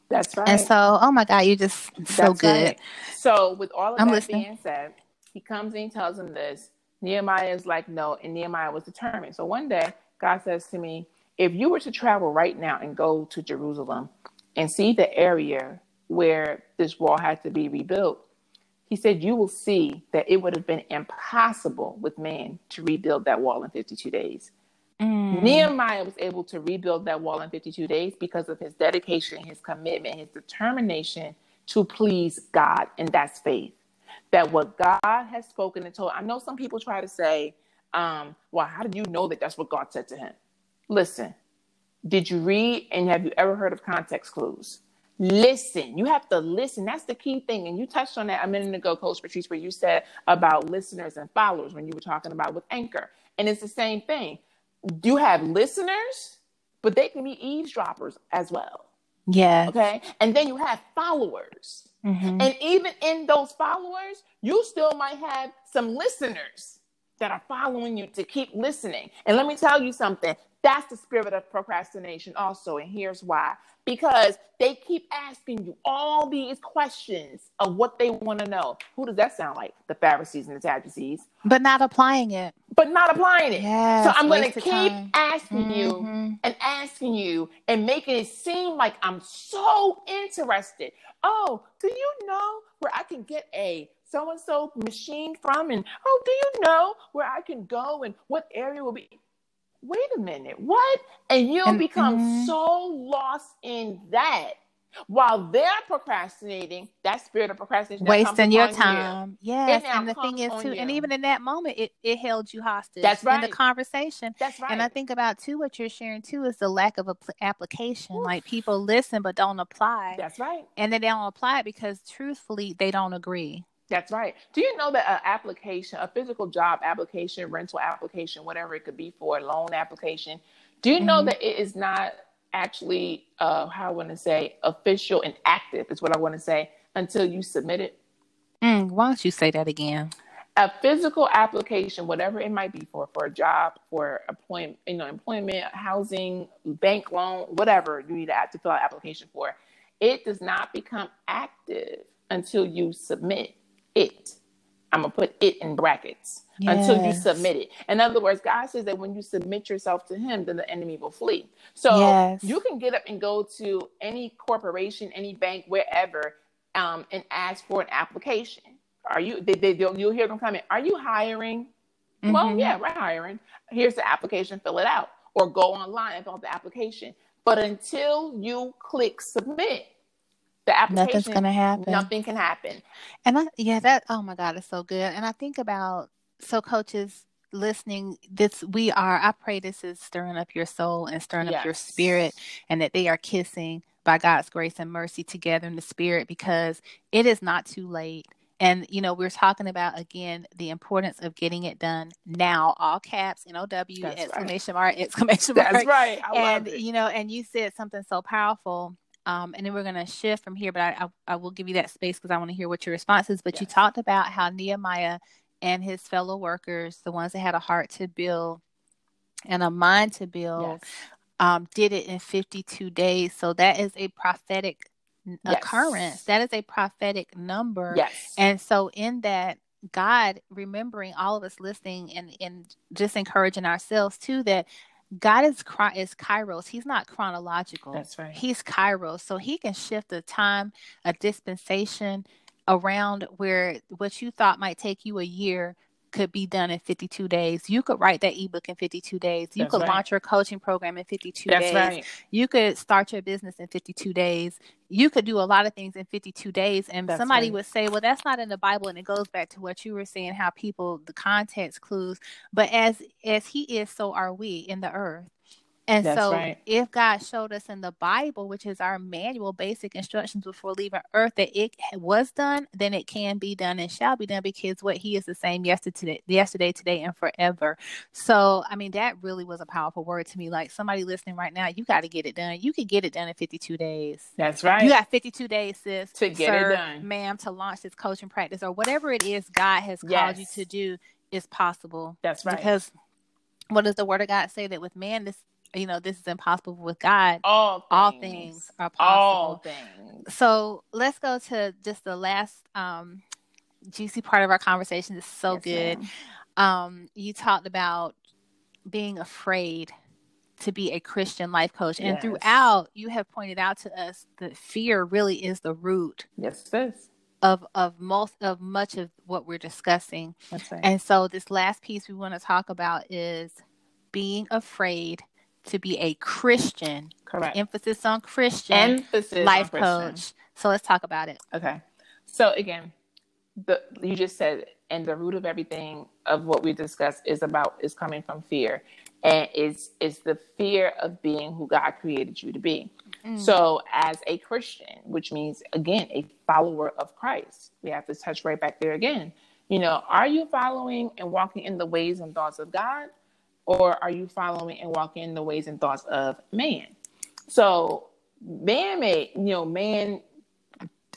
That's right. And so, oh my God, you're just so That's good. Right. So, with all of I'm that listening. being said, he comes and he tells him this. Nehemiah is like, no, and Nehemiah was determined. So one day, God says to me, if you were to travel right now and go to Jerusalem and see the area where this wall had to be rebuilt, he said, you will see that it would have been impossible with man to rebuild that wall in 52 days. Mm. Nehemiah was able to rebuild that wall in 52 days because of his dedication, his commitment, his determination to please God, and that's faith. That what God has spoken and told. I know some people try to say, um, "Well, how do you know that that's what God said to him?" Listen, did you read and have you ever heard of context clues? Listen, you have to listen. That's the key thing. And you touched on that a minute ago, Coach Patrice, where you said about listeners and followers when you were talking about with Anchor. And it's the same thing. You have listeners, but they can be eavesdroppers as well. Yeah. Okay. And then you have followers. Mm-hmm. And even in those followers, you still might have some listeners that are following you to keep listening. And let me tell you something that's the spirit of procrastination, also. And here's why because they keep asking you all these questions of what they want to know. Who does that sound like? The Pharisees and the Sadducees. But not applying it. But not applying it. Yes, so I'm going to keep time. asking mm-hmm. you and asking you and making it seem like I'm so interested. Oh, do you know where I can get a so and so machine from? And oh, do you know where I can go and what area will be? Wait a minute, what? And you'll and, become mm-hmm. so lost in that while they're procrastinating, that spirit of procrastination wasting your time. You. Yes, and the thing is too, you. and even in that moment, it, it held you hostage. That's right. In the conversation. That's right. And I think about too what you're sharing too is the lack of application. Oof. Like people listen but don't apply. That's right. And then they don't apply it because truthfully they don't agree. That's right. Do you know that an application, a physical job application, rental application, whatever it could be for a loan application, do you mm-hmm. know that it is not actually, uh, how I want to say, official and active, is what I want to say, until you submit it? Mm, why don't you say that again? A physical application, whatever it might be for, for a job, for employment, you know, employment, housing, bank loan, whatever you need to, to fill out application for, it does not become active until you submit it. I'm gonna put it in brackets yes. until you submit it. In other words, God says that when you submit yourself to Him, then the enemy will flee. So yes. you can get up and go to any corporation, any bank, wherever, um, and ask for an application. Are you? They, they, you'll hear them coming. Are you hiring? Mm-hmm. Well, yeah, we're hiring. Here's the application. Fill it out, or go online and fill out the application. But until you click submit, the application nothing's gonna happen. nothing can happen. And i yeah that oh my god it's so good. And i think about so coaches listening this we are i pray this is stirring up your soul and stirring yes. up your spirit and that they are kissing by god's grace and mercy together in the spirit because it is not too late. And you know we're talking about again the importance of getting it done now all caps n-o-w exclamation right. mark exclamation mark. that's right. I and you know and you said something so powerful um, and then we're going to shift from here, but I, I, I, will give you that space because I want to hear what your response is. But yes. you talked about how Nehemiah and his fellow workers, the ones that had a heart to build and a mind to build, yes. um, did it in 52 days. So that is a prophetic yes. occurrence. That is a prophetic number. Yes. And so in that, God remembering all of us listening and, and just encouraging ourselves too that God is is Kairos. He's not chronological. That's right. He's Kairos, so he can shift a time, a dispensation, around where what you thought might take you a year could be done in 52 days. You could write that ebook in 52 days. You That's could right. launch your coaching program in 52 That's days. Right. You could start your business in 52 days. You could do a lot of things in 52 days. And that's somebody right. would say, well, that's not in the Bible. And it goes back to what you were saying, how people, the context clues. But as as he is, so are we in the earth. And That's so, right. if God showed us in the Bible, which is our manual, basic instructions before leaving earth, that it was done, then it can be done and shall be done because what He is the same yesterday, yesterday, today, and forever. So, I mean, that really was a powerful word to me. Like somebody listening right now, you got to get it done. You can get it done in 52 days. That's right. You got 52 days, sis, to get sir, it done, ma'am, to launch this coaching practice or whatever it is God has yes. called you to do is possible. That's right. Because what does the Word of God say that with man this you know this is impossible with god all things, all things. are possible. all things. So let's go to just the last um juicy part of our conversation. Is so yes, good. um you talked about being afraid to be a christian life coach and yes. throughout you have pointed out to us that fear really is the root yes sis of of most of much of what we're discussing. That's right. And so this last piece we want to talk about is being afraid to be a Christian. Correct. Emphasis on Christian. Emphasis life coach. So let's talk about it. Okay. So again, the you just said, and the root of everything of what we discussed is about is coming from fear, and it's it's the fear of being who God created you to be. Mm. So, as a Christian, which means again a follower of Christ, we have to touch right back there again. You know, are you following and walking in the ways and thoughts of God? Or are you following and walking in the ways and thoughts of man? So, man made, you know, man,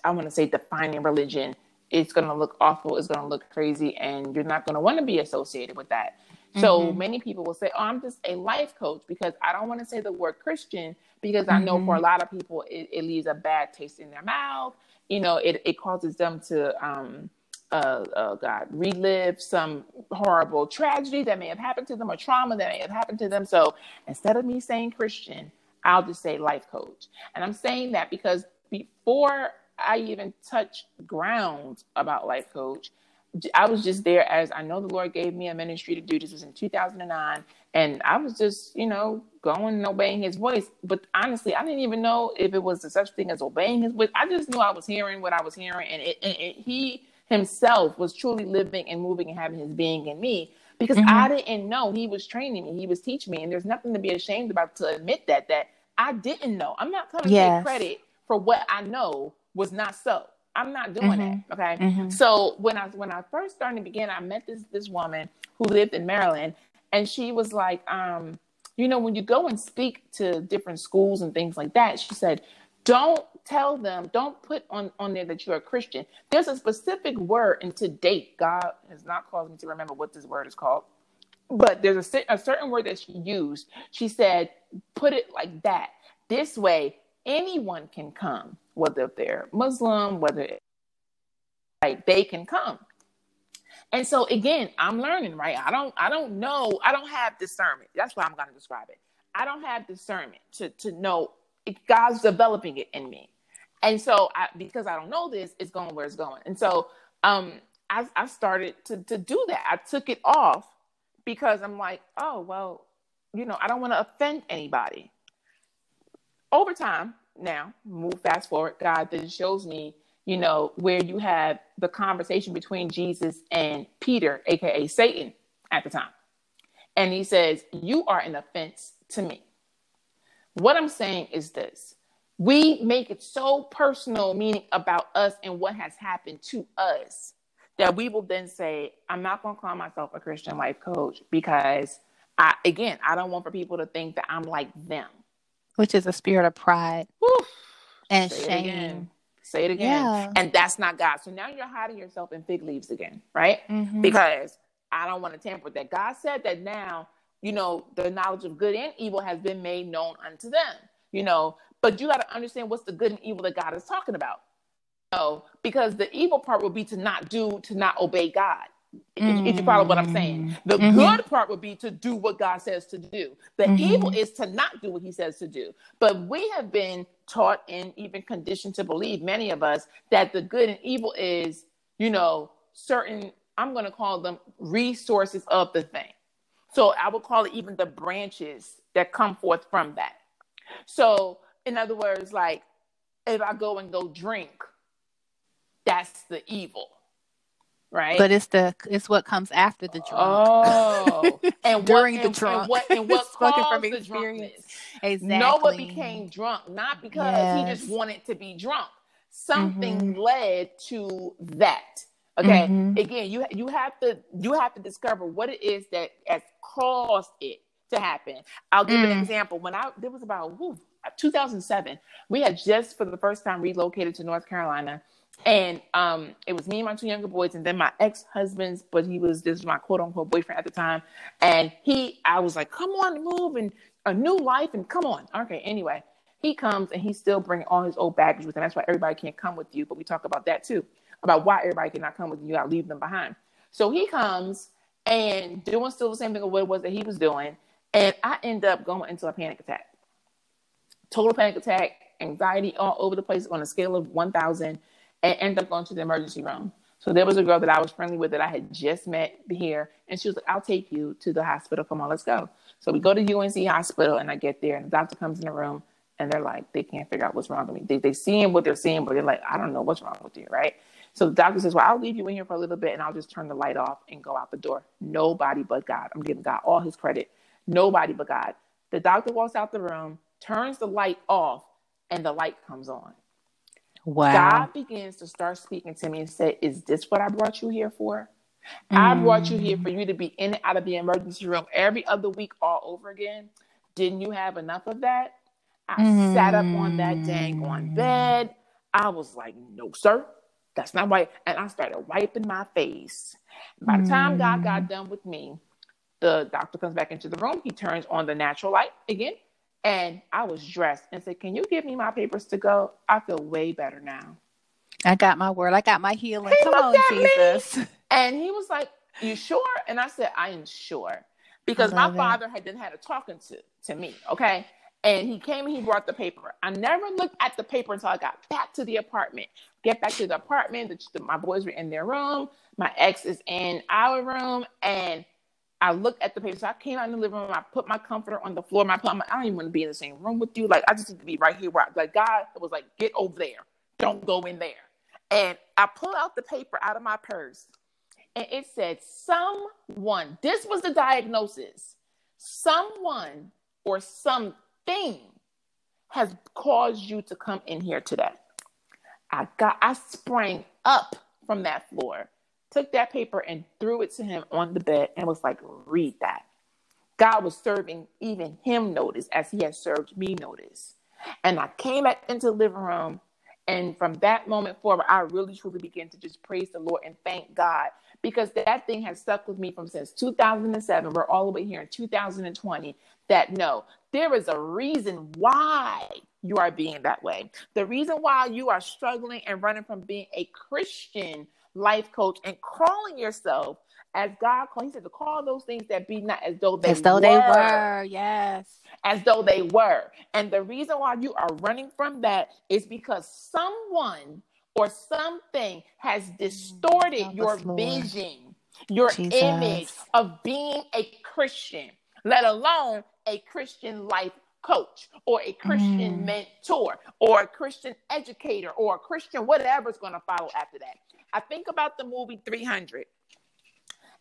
I want to say defining religion, it's going to look awful, it's going to look crazy, and you're not going to want to be associated with that. Mm-hmm. So many people will say, "Oh, I'm just a life coach," because I don't want to say the word Christian because I know mm-hmm. for a lot of people it, it, leaves a bad taste in their mouth. You know, it it causes them to um, uh, uh, God, relive some horrible tragedy that may have happened to them or trauma that may have happened to them. So instead of me saying Christian, I'll just say life coach. And I'm saying that because before I even touch ground about life coach, I was just there as I know the Lord gave me a ministry to do. This was in 2009. And I was just, you know, going and obeying his voice. But honestly, I didn't even know if it was such thing as obeying his voice. I just knew I was hearing what I was hearing. And, it, it, he himself was truly living and moving and having his being in me because mm-hmm. I didn't know he was training me, he was teaching me, and there's nothing to be ashamed about to admit that that I didn't know. I'm not coming yes. to take credit for what I know was not so. I'm not doing mm-hmm. that. Okay. Mm-hmm. So when I when I first started to begin, I met this this woman who lived in Maryland, and she was like, um, you know, when you go and speak to different schools and things like that, she said, don't tell them, don't put on, on there that you're a Christian. There's a specific word, and to date, God has not caused me to remember what this word is called. But there's a, a certain word that she used. She said, put it like that. This way, anyone can come, whether they're Muslim, whether like they can come. And so again, I'm learning, right? I don't I don't know, I don't have discernment. That's why I'm gonna describe it. I don't have discernment to to know God's developing it in me. And so I, because I don't know this, it's going where it's going. And so um, I, I started to, to do that. I took it off because I'm like, oh, well, you know, I don't want to offend anybody. Over time, now, move fast forward, God then shows me, you know, where you have the conversation between Jesus and Peter, aka Satan, at the time. And he says, You are an offense to me. What I'm saying is this we make it so personal, meaning about us and what has happened to us, that we will then say, I'm not going to call myself a Christian life coach because, I, again, I don't want for people to think that I'm like them. Which is a spirit of pride and Say shame. It Say it again. Yeah. And that's not God. So now you're hiding yourself in fig leaves again, right? Mm-hmm. Because I don't want to tamper with that. God said that now you know, the knowledge of good and evil has been made known unto them, you know. But you got to understand what's the good and evil that God is talking about. You know, because the evil part would be to not do, to not obey God. Mm-hmm. If, you follow what I'm saying, the mm-hmm. good part would be to do what God says to do. The mm-hmm. evil is to not do what He says to do. But we have been taught and even conditioned to believe, many of us, that the good and evil is, you know, certain, I'm going to call them resources of the thing. So I would call it even the branches that come forth from that. So, in other words, like if I go and go drink, that's the evil right? But it's the it's what comes after the drunk. Oh, and during what, the and, drunk, and what and what caused the drunkenness? Exactly. Noah became drunk not because yes. he just wanted to be drunk. Something mm-hmm. led to that. Okay. Mm-hmm. Again, you you have to you have to discover what it is that has caused it to happen. I'll give mm. an example. When I there was about 2007, we had just for the first time relocated to North Carolina and um, it was me and my two younger boys, and then my ex husband's, but he was this was my quote unquote boyfriend at the time. And he, I was like, come on, move and a new life, and come on. Okay, anyway, he comes and he's still bringing all his old baggage with him. That's why everybody can't come with you. But we talk about that too, about why everybody cannot come with you. To leave them behind. So he comes and doing still the same thing of what it was that he was doing. And I end up going into a panic attack. Total panic attack, anxiety all over the place on a scale of 1,000 and end up going to the emergency room. So there was a girl that I was friendly with that I had just met here, and she was like, "I'll take you to the hospital. Come on, let's go." So we go to UNC hospital, and I get there, and the doctor comes in the room, and they're like, they can't figure out what's wrong with me. They they seeing what they're seeing, but they're like, I don't know what's wrong with you, right? So the doctor says, "Well, I'll leave you in here for a little bit, and I'll just turn the light off and go out the door." Nobody but God. I'm giving God all His credit. Nobody but God. The doctor walks out the room, turns the light off, and the light comes on. Wow. God begins to start speaking to me and say, Is this what I brought you here for? Mm. I brought you here for you to be in and out of the emergency room every other week all over again. Didn't you have enough of that? I mm. sat up on that dang on bed. I was like, No, sir. That's not right. And I started wiping my face. By the time God got mm. done with me, the doctor comes back into the room. He turns on the natural light again. And I was dressed and said, Can you give me my papers to go? I feel way better now. I got my word. I got my healing. He Come on, Jesus. Me, and he was like, You sure? And I said, I am sure. Because my father had then had a talking to, to me, okay? And he came and he brought the paper. I never looked at the paper until I got back to the apartment. Get back to the apartment. The, the, my boys were in their room. My ex is in our room. And I looked at the paper. So I came out in the living room. I put my comforter on the floor. My, I don't even want to be in the same room with you. Like I just need to be right here. Where I, like God was like, get over there. Don't go in there. And I pull out the paper out of my purse, and it said, "Someone." This was the diagnosis. Someone or something has caused you to come in here today. I got. I sprang up from that floor took that paper and threw it to him on the bed and was like, read that. God was serving even him notice as he had served me notice. And I came back into the living room. And from that moment forward, I really truly began to just praise the Lord and thank God because that thing has stuck with me from since 2007. We're all the way here in 2020. That no, there is a reason why you are being that way. The reason why you are struggling and running from being a Christian life coach and calling yourself as God called. He said to call those things that be not as though they as though were. they were. Yes, as though they were. And the reason why you are running from that is because someone or something has distorted oh, your vision, your Jesus. image of being a Christian, let alone a Christian life coach or a Christian mm. mentor or a Christian educator or a Christian whatever is going to follow after that. I think about the movie 300.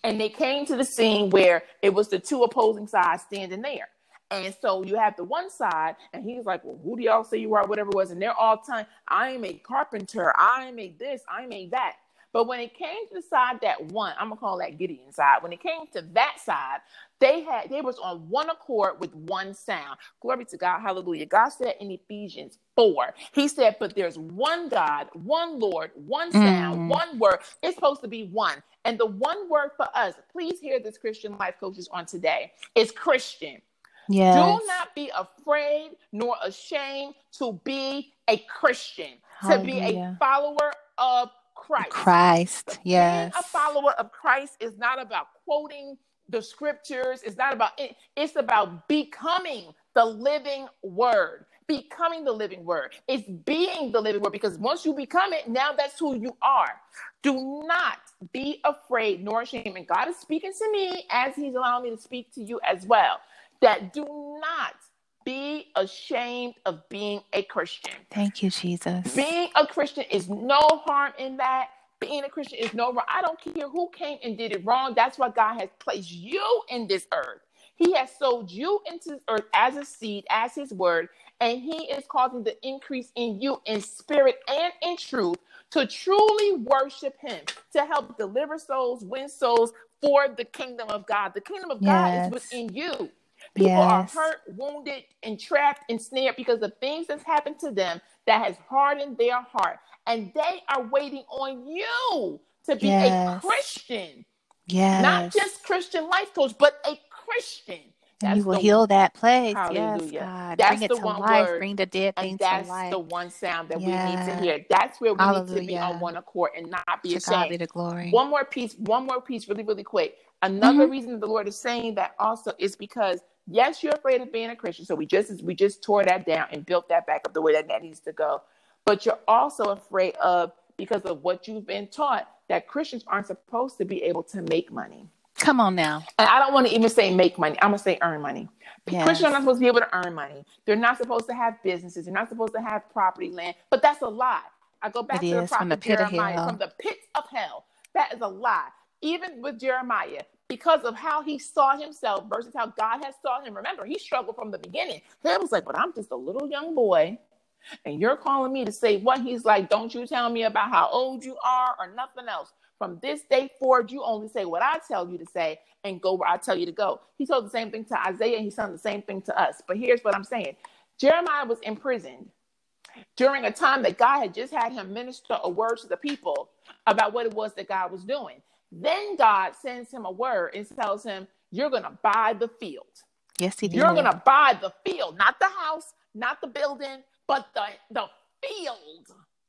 And they came to the scene where it was the two opposing sides standing there. And so you have the one side, and he's like, Well, who do y'all say you are? Whatever it was. And they're all telling, I am a carpenter. I am a this. I am a that. But when it came to the side that one, I'm gonna call that Gideon side. When it came to that side, they had they was on one accord with one sound. Glory to God, hallelujah. God said in Ephesians 4, He said, But there's one God, one Lord, one sound, mm. one word. It's supposed to be one. And the one word for us, please hear this Christian life coaches on today, is Christian. Yes. Do not be afraid nor ashamed to be a Christian, hallelujah. to be a follower of Christ. Christ, yes. Being a follower of Christ is not about quoting the scriptures. It's not about it. It's about becoming the living word. becoming the living word. It's being the living word because once you become it, now that's who you are. Do not be afraid nor ashamed. And God is speaking to me as He's allowing me to speak to you as well. That do not be ashamed of being a Christian. Thank you, Jesus. Being a Christian is no harm in that. Being a Christian is no wrong. I don't care who came and did it wrong. That's why God has placed you in this earth. He has sowed you into this earth as a seed, as his word, and he is causing the increase in you in spirit and in truth to truly worship him, to help deliver souls, win souls for the kingdom of God. The kingdom of yes. God is within you. People yes. are hurt, wounded, and trapped and snared because of things that's happened to them that has hardened their heart. And they are waiting on you to be yes. a Christian. Yes. Not just Christian life coach, but a Christian. That's you will the, heal that place. Hallelujah. Yes, God. That's Bring it to life. Word, Bring the dead things to life. That's the one sound that yes. we need to hear. That's where we Hallelujah. need to be on one accord and not be to ashamed. God be the glory. One more piece, one more piece, really, really quick. Another mm-hmm. reason the Lord is saying that also is because yes, you're afraid of being a Christian. So we just we just tore that down and built that back up the way that that needs to go. But you're also afraid of because of what you've been taught that Christians aren't supposed to be able to make money. Come on now. And I don't want to even say make money. I'm gonna say earn money. Yes. Christians are not supposed to be able to earn money. They're not supposed to have businesses. They're not supposed to have property, land. But that's a lie. I go back it to the prophet from the pit Jeremiah of from the pits of hell. That is a lie. Even with Jeremiah, because of how he saw himself versus how God has saw him. Remember, he struggled from the beginning. He was like, "But I'm just a little young boy." And you're calling me to say what he's like. Don't you tell me about how old you are or nothing else. From this day forward, you only say what I tell you to say and go where I tell you to go. He told the same thing to Isaiah, and he's the same thing to us. But here's what I'm saying Jeremiah was imprisoned during a time that God had just had him minister a word to the people about what it was that God was doing. Then God sends him a word and tells him, You're going to buy the field. Yes, he did. You're going to buy the field, not the house, not the building, but the, the field.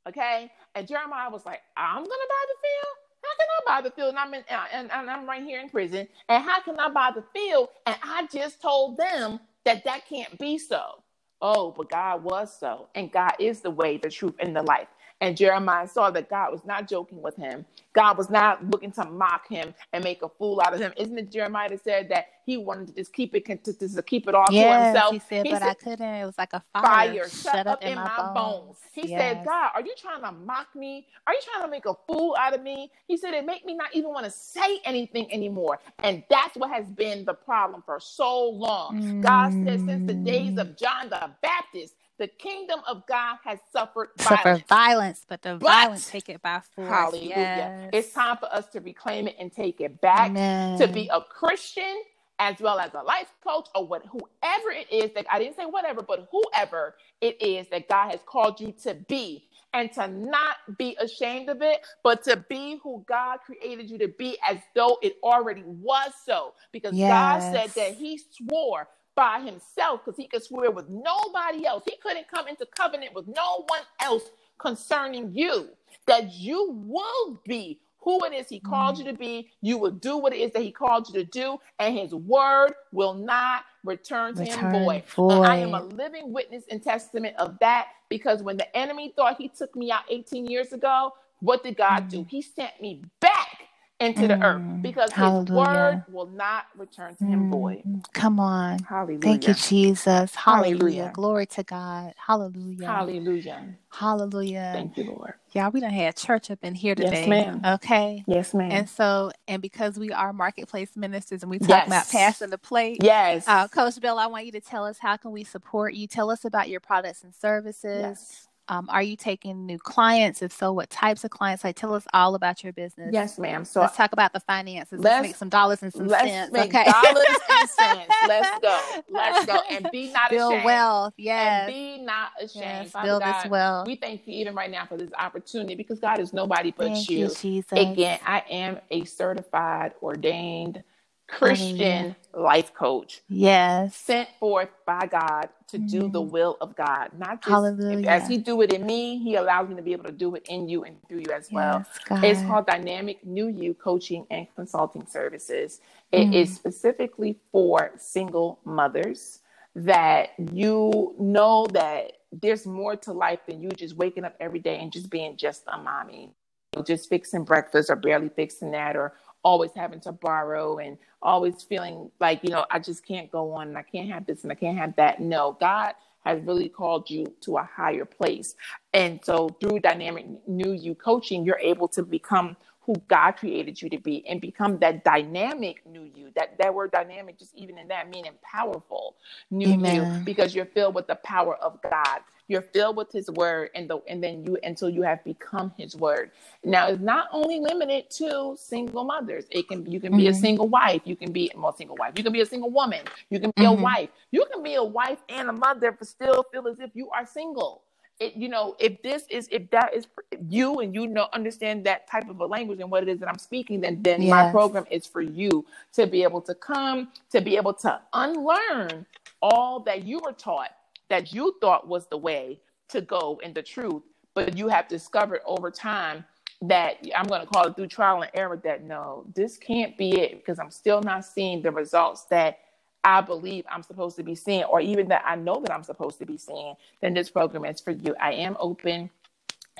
Okay. And Jeremiah was like, I'm going to buy the field. How can I buy the field? And I'm in, uh, and, and I'm right here in prison. And how can I buy the field? And I just told them that that can't be so. Oh, but God was so. And God is the way, the truth, and the life. And Jeremiah saw that God was not joking with him. God was not looking to mock him and make a fool out of him. Isn't it Jeremiah that said that he wanted to just keep it to, to, keep it all yes, to himself? He said, he but said, I couldn't. It was like a fire, fire shut up, up in, in, my bones. bones. He yes. said, God, are you trying to mock me? Are you trying to make a fool out of me? He said, it make me not even want to say anything anymore. And that's what has been the problem for so long. Mm. God said since the days of John the Baptist, the kingdom of God has suffered violence. Violence, but the but, violence take it by force. Hallelujah. Yes. It's time for us to reclaim it and take it back. Amen. To be a Christian as well as a life coach or what whoever it is that I didn't say whatever, but whoever it is that God has called you to be. And to not be ashamed of it, but to be who God created you to be as though it already was so. Because yes. God said that He swore by himself because he could swear with nobody else. He couldn't come into covenant with no one else concerning you. That you will be who it is he called you to be. You will do what it is that he called you to do, and his word will not return to return him void. void. I am a living witness and testament of that because when the enemy thought he took me out 18 years ago, what did God mm. do? He sent me back into the earth mm. because Hallelujah. his word will not return to him void. Mm. Come on. Hallelujah. Thank you, Jesus. Hallelujah. Hallelujah. Glory to God. Hallelujah. Hallelujah. Hallelujah. Thank you, Lord. Yeah, we done had church up in here today. Yes, ma'am. Okay. Yes, ma'am. And so, and because we are marketplace ministers and we talk yes. about passing the plate. Yes. Uh, Coach Bill, I want you to tell us how can we support you? Tell us about your products and services. Yes. Um, are you taking new clients? If so, what types of clients? Like, tell us all about your business. Yes, ma'am. So let's talk about the finances. Let's, let's make some dollars and some let's cents. Make okay, dollars and cents. Let's go. Let's go and be not build ashamed. wealth. Yes, and be not ashamed. Yes, build God, this wealth. We thank you even right now for this opportunity because God is nobody but you. you Jesus. Again, I am a certified, ordained Christian life coach. Yes. Sent forth by God to mm. do the mm-hmm. will of God. Not just as He do it in me, He allows me to be able to do it in you and through you as well. Yes, it's called Dynamic New You Coaching and Consulting Services. It mm. is specifically for single mothers that you know that there's more to life than you just waking up every day and just being just a mommy, just fixing breakfast or barely fixing that or always having to borrow and always feeling like, you know, I just can't go on and I can't have this and I can't have that. No, God has really called you to a higher place. And so through dynamic new you coaching, you're able to become who God created you to be and become that dynamic new you. That that word dynamic, just even in that meaning powerful new Amen. you, because you're filled with the power of God. You're filled with His Word, and the and then you until you have become His Word. Now, it's not only limited to single mothers. It can you can be mm-hmm. a single wife. You can be well, single wife. You can be a single woman. You can be mm-hmm. a wife. You can be a wife and a mother, but still feel as if you are single it, you know, if this is if that is you and you know understand that type of a language and what it is that I'm speaking, then then yes. my program is for you to be able to come to be able to unlearn all that you were taught that you thought was the way to go in the truth, but you have discovered over time that I'm going to call it through trial and error that no, this can't be it because I'm still not seeing the results that I believe I'm supposed to be seeing, or even that I know that I'm supposed to be seeing, then this program is for you. I am open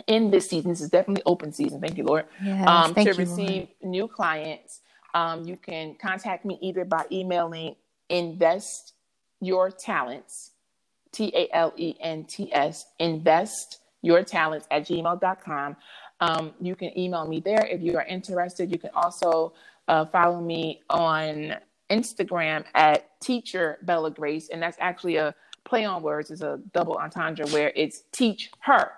in this season. This is definitely open season. Thank you, Lord. Yes, um, thank to you, receive Lord. new clients, um, you can contact me either by emailing invest your talents, T A L E N T S, invest your talents at gmail.com. Um, you can email me there if you are interested. You can also uh, follow me on Instagram at teacher Bella Grace, and that's actually a play on words. It's a double entendre where it's teach her.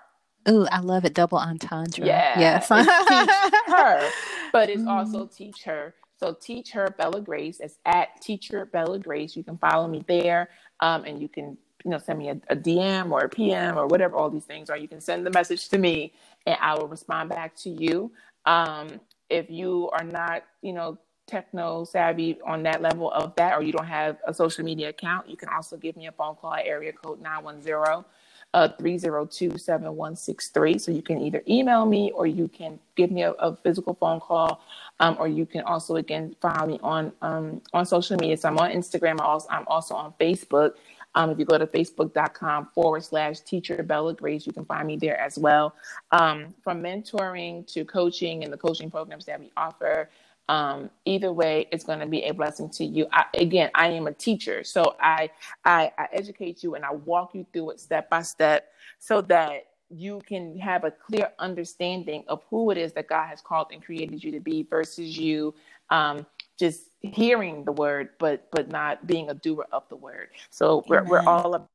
Ooh, I love it. Double entendre. Yeah. Yes. teach her, but it's mm. also teach her. So teach her Bella Grace. It's at teacher Bella Grace. You can follow me there, um, and you can you know send me a, a, DM or a PM or whatever all these things are. You can send the message to me, and I will respond back to you. Um, if you are not, you know, techno savvy on that level of that, or you don't have a social media account, you can also give me a phone call at area code 910 uh, 302 7163. So you can either email me or you can give me a, a physical phone call, um, or you can also, again, follow me on um, on social media. So I'm on Instagram, I'm also, I'm also on Facebook. Um, if you go to facebook.com forward slash teacher Bella Grace, you can find me there as well. Um, from mentoring to coaching and the coaching programs that we offer, um, either way it's going to be a blessing to you. I, again i am a teacher so I, I i educate you and i walk you through it step by step so that you can have a clear understanding of who it is that god has called and created you to be versus you um, just hearing the word but but not being a doer of the word. So we're, we're all about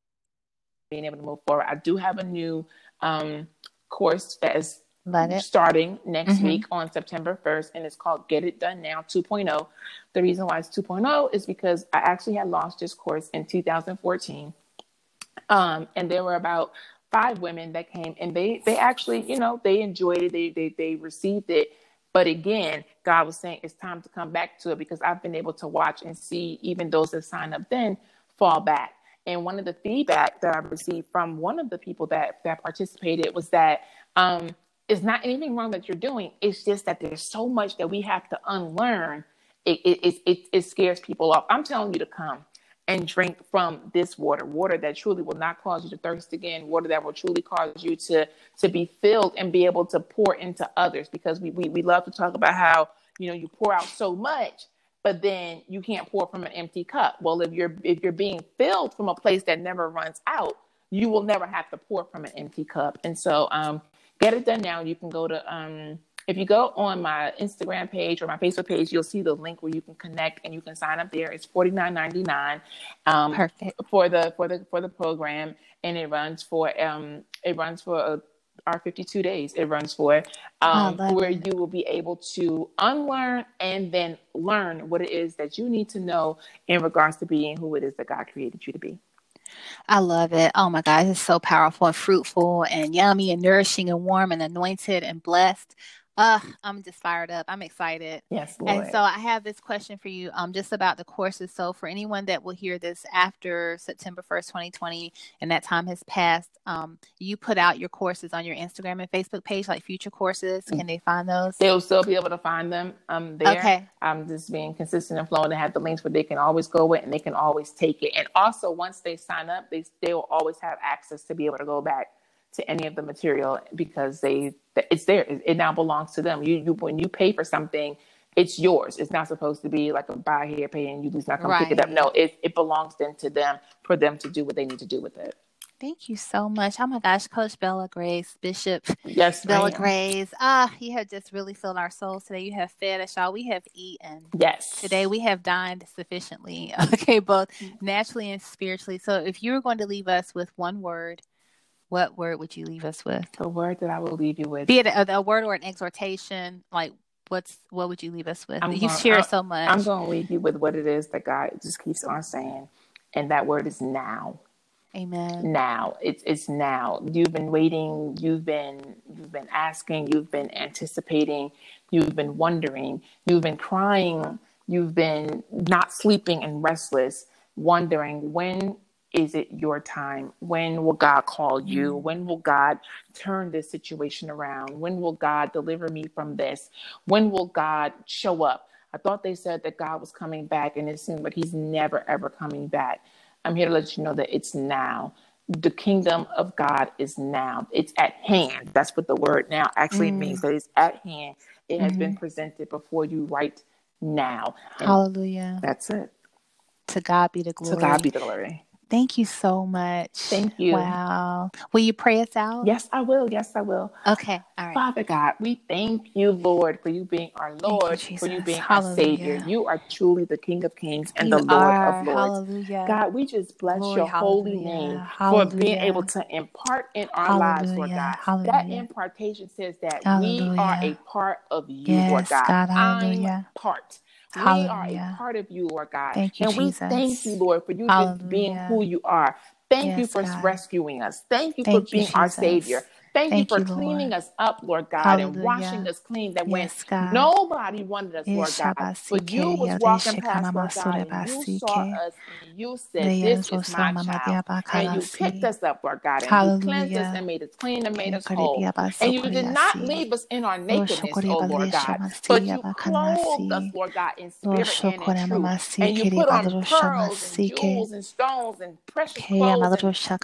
being able to move forward. I do have a new um, course that is starting next mm-hmm. week on September 1st, and it's called Get It Done Now 2.0. The reason why it's 2.0 is because I actually had launched this course in 2014, um, and there were about five women that came, and they they actually, you know, they enjoyed it, they they they received it. But again, God was saying it's time to come back to it because I've been able to watch and see even those that signed up then fall back. And one of the feedback that I received from one of the people that that participated was that um, it's not anything wrong that you're doing. It's just that there's so much that we have to unlearn. It, it, it, it, scares people off. I'm telling you to come and drink from this water, water that truly will not cause you to thirst again, water that will truly cause you to, to be filled and be able to pour into others. Because we, we, we love to talk about how, you know, you pour out so much, but then you can't pour from an empty cup. Well, if you're, if you're being filled from a place that never runs out, you will never have to pour from an empty cup. And so, um, get it done now. You can go to um, if you go on my Instagram page or my Facebook page, you'll see the link where you can connect and you can sign up there. It's forty nine ninety nine. Um, Perfect for the for the for the program, and it runs for um it runs for a our 52 days it runs for um, oh, where you will be able to unlearn and then learn what it is that you need to know in regards to being who it is that god created you to be I love it. Oh my God, it's so powerful and fruitful and yummy and nourishing and warm and anointed and blessed. Uh, I'm just fired up. I'm excited. Yes, Lord. And so I have this question for you, um, just about the courses. So for anyone that will hear this after September 1st, 2020, and that time has passed, um, you put out your courses on your Instagram and Facebook page, like future courses. Can they find those? They'll still be able to find them um there. Okay. I'm just being consistent and flowing. They have the links where they can always go with and they can always take it. And also once they sign up, they they will always have access to be able to go back to any of the material because they it's there. It, now belongs to them. You, you when you pay for something, it's yours. It's not supposed to be like a buy here, pay, and you lose not come right. pick it up. No, it it belongs then to them for them to do what they need to do with it. Thank you so much. Oh my gosh, Coach Bella Grace, Bishop yes, Bella Grace. Ah, you have just really filled our souls today. You have fed us, y'all. We have eaten. Yes. Today we have dined sufficiently. Okay, both naturally and spiritually. So if you were going to leave us with one word what word would you leave us with? The word that I will leave you with. Be it a, a word or an exhortation, like what's what would you leave us with? I'm you share so much. I'm going to leave you with what it is that God just keeps on saying, and that word is now. Amen. Now it's it's now. You've been waiting. You've been you've been asking. You've been anticipating. You've been wondering. You've been crying. You've been not sleeping and restless, wondering when is it your time? When will God call you? Mm. When will God turn this situation around? When will God deliver me from this? When will God show up? I thought they said that God was coming back, and it seems like He's never, ever coming back. I'm here to let you know that it's now. The kingdom of God is now. It's at hand. That's what the word now actually mm. means. That it's at hand. It has mm-hmm. been presented before you right now. And Hallelujah. That's it. To God be the glory. To God be the glory. Thank you so much. Thank you. Wow. Will you pray us out? Yes, I will. Yes, I will. Okay. All right. Father God, we thank you, Lord, for you being our Lord, you, for you being Hallelujah. our Savior. You are truly the King of Kings and you the Lord are. of Lords. Hallelujah. God, we just bless Glory, your holy name Hallelujah. for being able to impart in our Hallelujah. lives, Lord God. Hallelujah. That impartation says that we are a part of you, yes, Lord God. God I'm part. Hallelujah. We are a part of you, Lord God. Thank you, and Jesus. we thank you, Lord, for you Hallelujah. just being who you are. Thank yes, you for God. rescuing us. Thank you Thank for being you, our Savior. Thank, Thank you for you, cleaning Lord. us up, Lord God, Hallelujah. and washing us clean. That yes, when God. nobody wanted us, Lord God, but you was walking past, Lord God, and you saw us and you said, "This is my child," and you picked us up, Lord God, and Hallelujah. you cleansed us and made us clean and made us whole. And you did not leave us in our nakedness, oh Lord God, but you clothed us, Lord God, in spirit and in truth, and you put on pearls and jewels and stones and precious clothes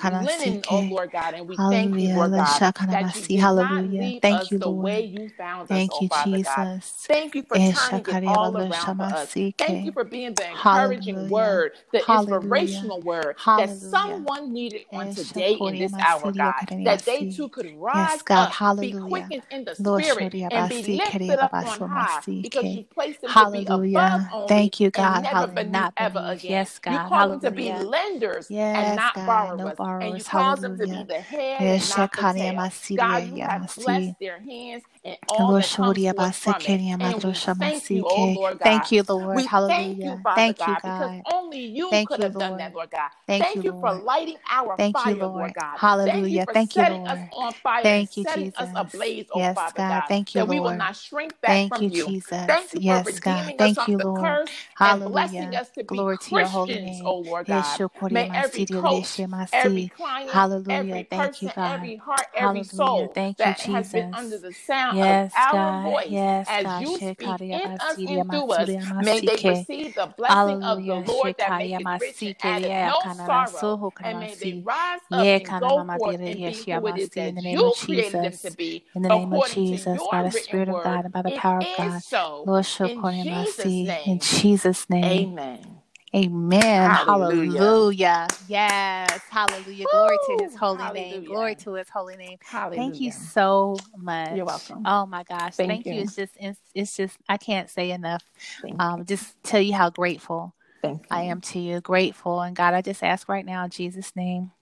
and linen, oh Lord God, and we thank you, Lord God that you Hallelujah. Thank you, Lord. way you found Thank us, you, oh Jesus. Thank you for eh, turning it all around for us. Thank you for being the encouraging word, the inspirational word that someone needed on eh, today in this hour, God. That they too could rise up, Hallelujah. be quickened in the spirit, and be lifted up on high because you placed them Hallelujah. to be above only Thank you, God. and never beneath not ever again. Yes, God. You call them to be lenders and not borrowers. And you them to be the head eh, and not the tail. God, you have blessed their hands and all that comes forth from it. And we thank you, oh, Lord God. Thank you, Lord. We Hallelujah. thank you, Father thank God, you, God, only you thank could you, have Lord. done that, Lord God. Thank, thank you, for lighting our thank fire, you, Lord. Lord God. Hallelujah. Thank you, for setting Lord. us on fire thank you, setting Jesus. us ablaze, oh yes, Father God. God. Thank you, that Lord. we will not shrink back thank from you, you. Jesus. Thank you yes, for redeeming God. us thank you, Lord. curse Hallelujah. and blessing us to Glory to your holy name. oh Lord God. May every coach, every client, Hallelujah. every Thank person, you, God. every heart, every soul Thank you, that Jesus. has been under the sound yes, of our God. voice yes, as God. you speak in us and through us, may they receive the blessing of the Lord that maketh rich and addeth no sorrow, and may they rise up and go forth and be who it is that you created them to be, in the name of Jesus, by the Spirit of. God and by the power of God. so. Lord, In Jesus' name. in Jesus' name. Amen. Amen. Hallelujah. Hallelujah. Yes. Hallelujah. Glory to his holy Hallelujah. name. Glory to his holy name. Hallelujah. Thank you so much. You're welcome. Oh my gosh. Thank Thank, you. you. It's just it's, it's just I can't say enough. Thank Um you. just tell you how grateful Thank you. I am to you. Grateful. And God, I just ask right now in Jesus' name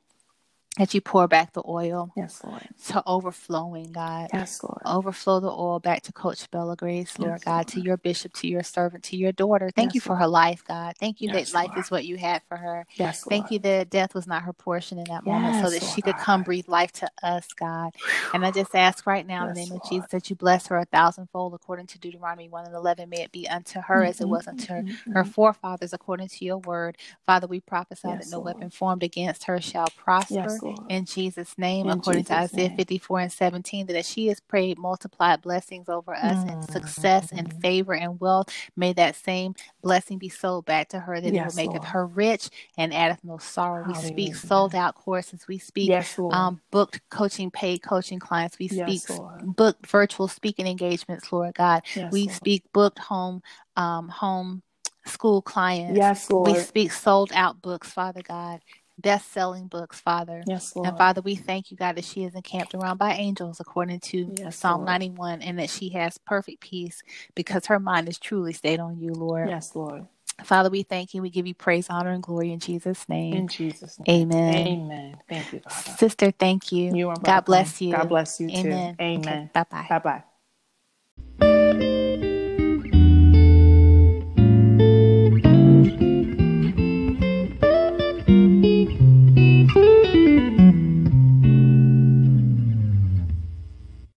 that you pour back the oil. Yes, Lord. To overflowing, God. Yes, Lord. Overflow the oil back to Coach Bella Grace, Lord yes, God, Lord. to your bishop, to your servant, to your daughter. Thank yes, you for Lord. her life, God. Thank you yes, that life is what you had for her. Yes, Thank you that death was not her portion in that moment so that she could come breathe life to us, God. And I just ask right now in the name of Jesus that you bless her a thousandfold according to Deuteronomy 1 and 11. May it be unto her mm-hmm, as it was unto mm-hmm, her, her mm-hmm. forefathers according to your word. Father, we prophesy that no weapon formed against her shall prosper in Jesus name, In according Jesus to Isaiah name. 54 and 17, that as she has prayed multiplied blessings over us mm. and success and mm-hmm. favor and wealth, may that same blessing be sold back to her, that yes, it will maketh her rich and addeth no sorrow. Hallelujah. We speak sold out courses. We speak yes, um, booked coaching, paid coaching clients. We speak yes, booked virtual speaking engagements, Lord God. we Lord. speak booked home, um, home school clients. Yes, Lord. We speak sold out books, Father God best selling books, Father. Yes, Lord. And Father, we thank you, God, that she is encamped around by angels according to yes, Psalm Lord. 91 and that she has perfect peace because her mind is truly stayed on you, Lord. Yes, Lord. Father, we thank you. We give you praise, honor, and glory in Jesus' name. In Jesus' name. Amen. Amen. Thank you, Father. Sister, thank you. You are God bless you. God bless you too. Amen. Amen. Okay. Bye bye. Bye bye.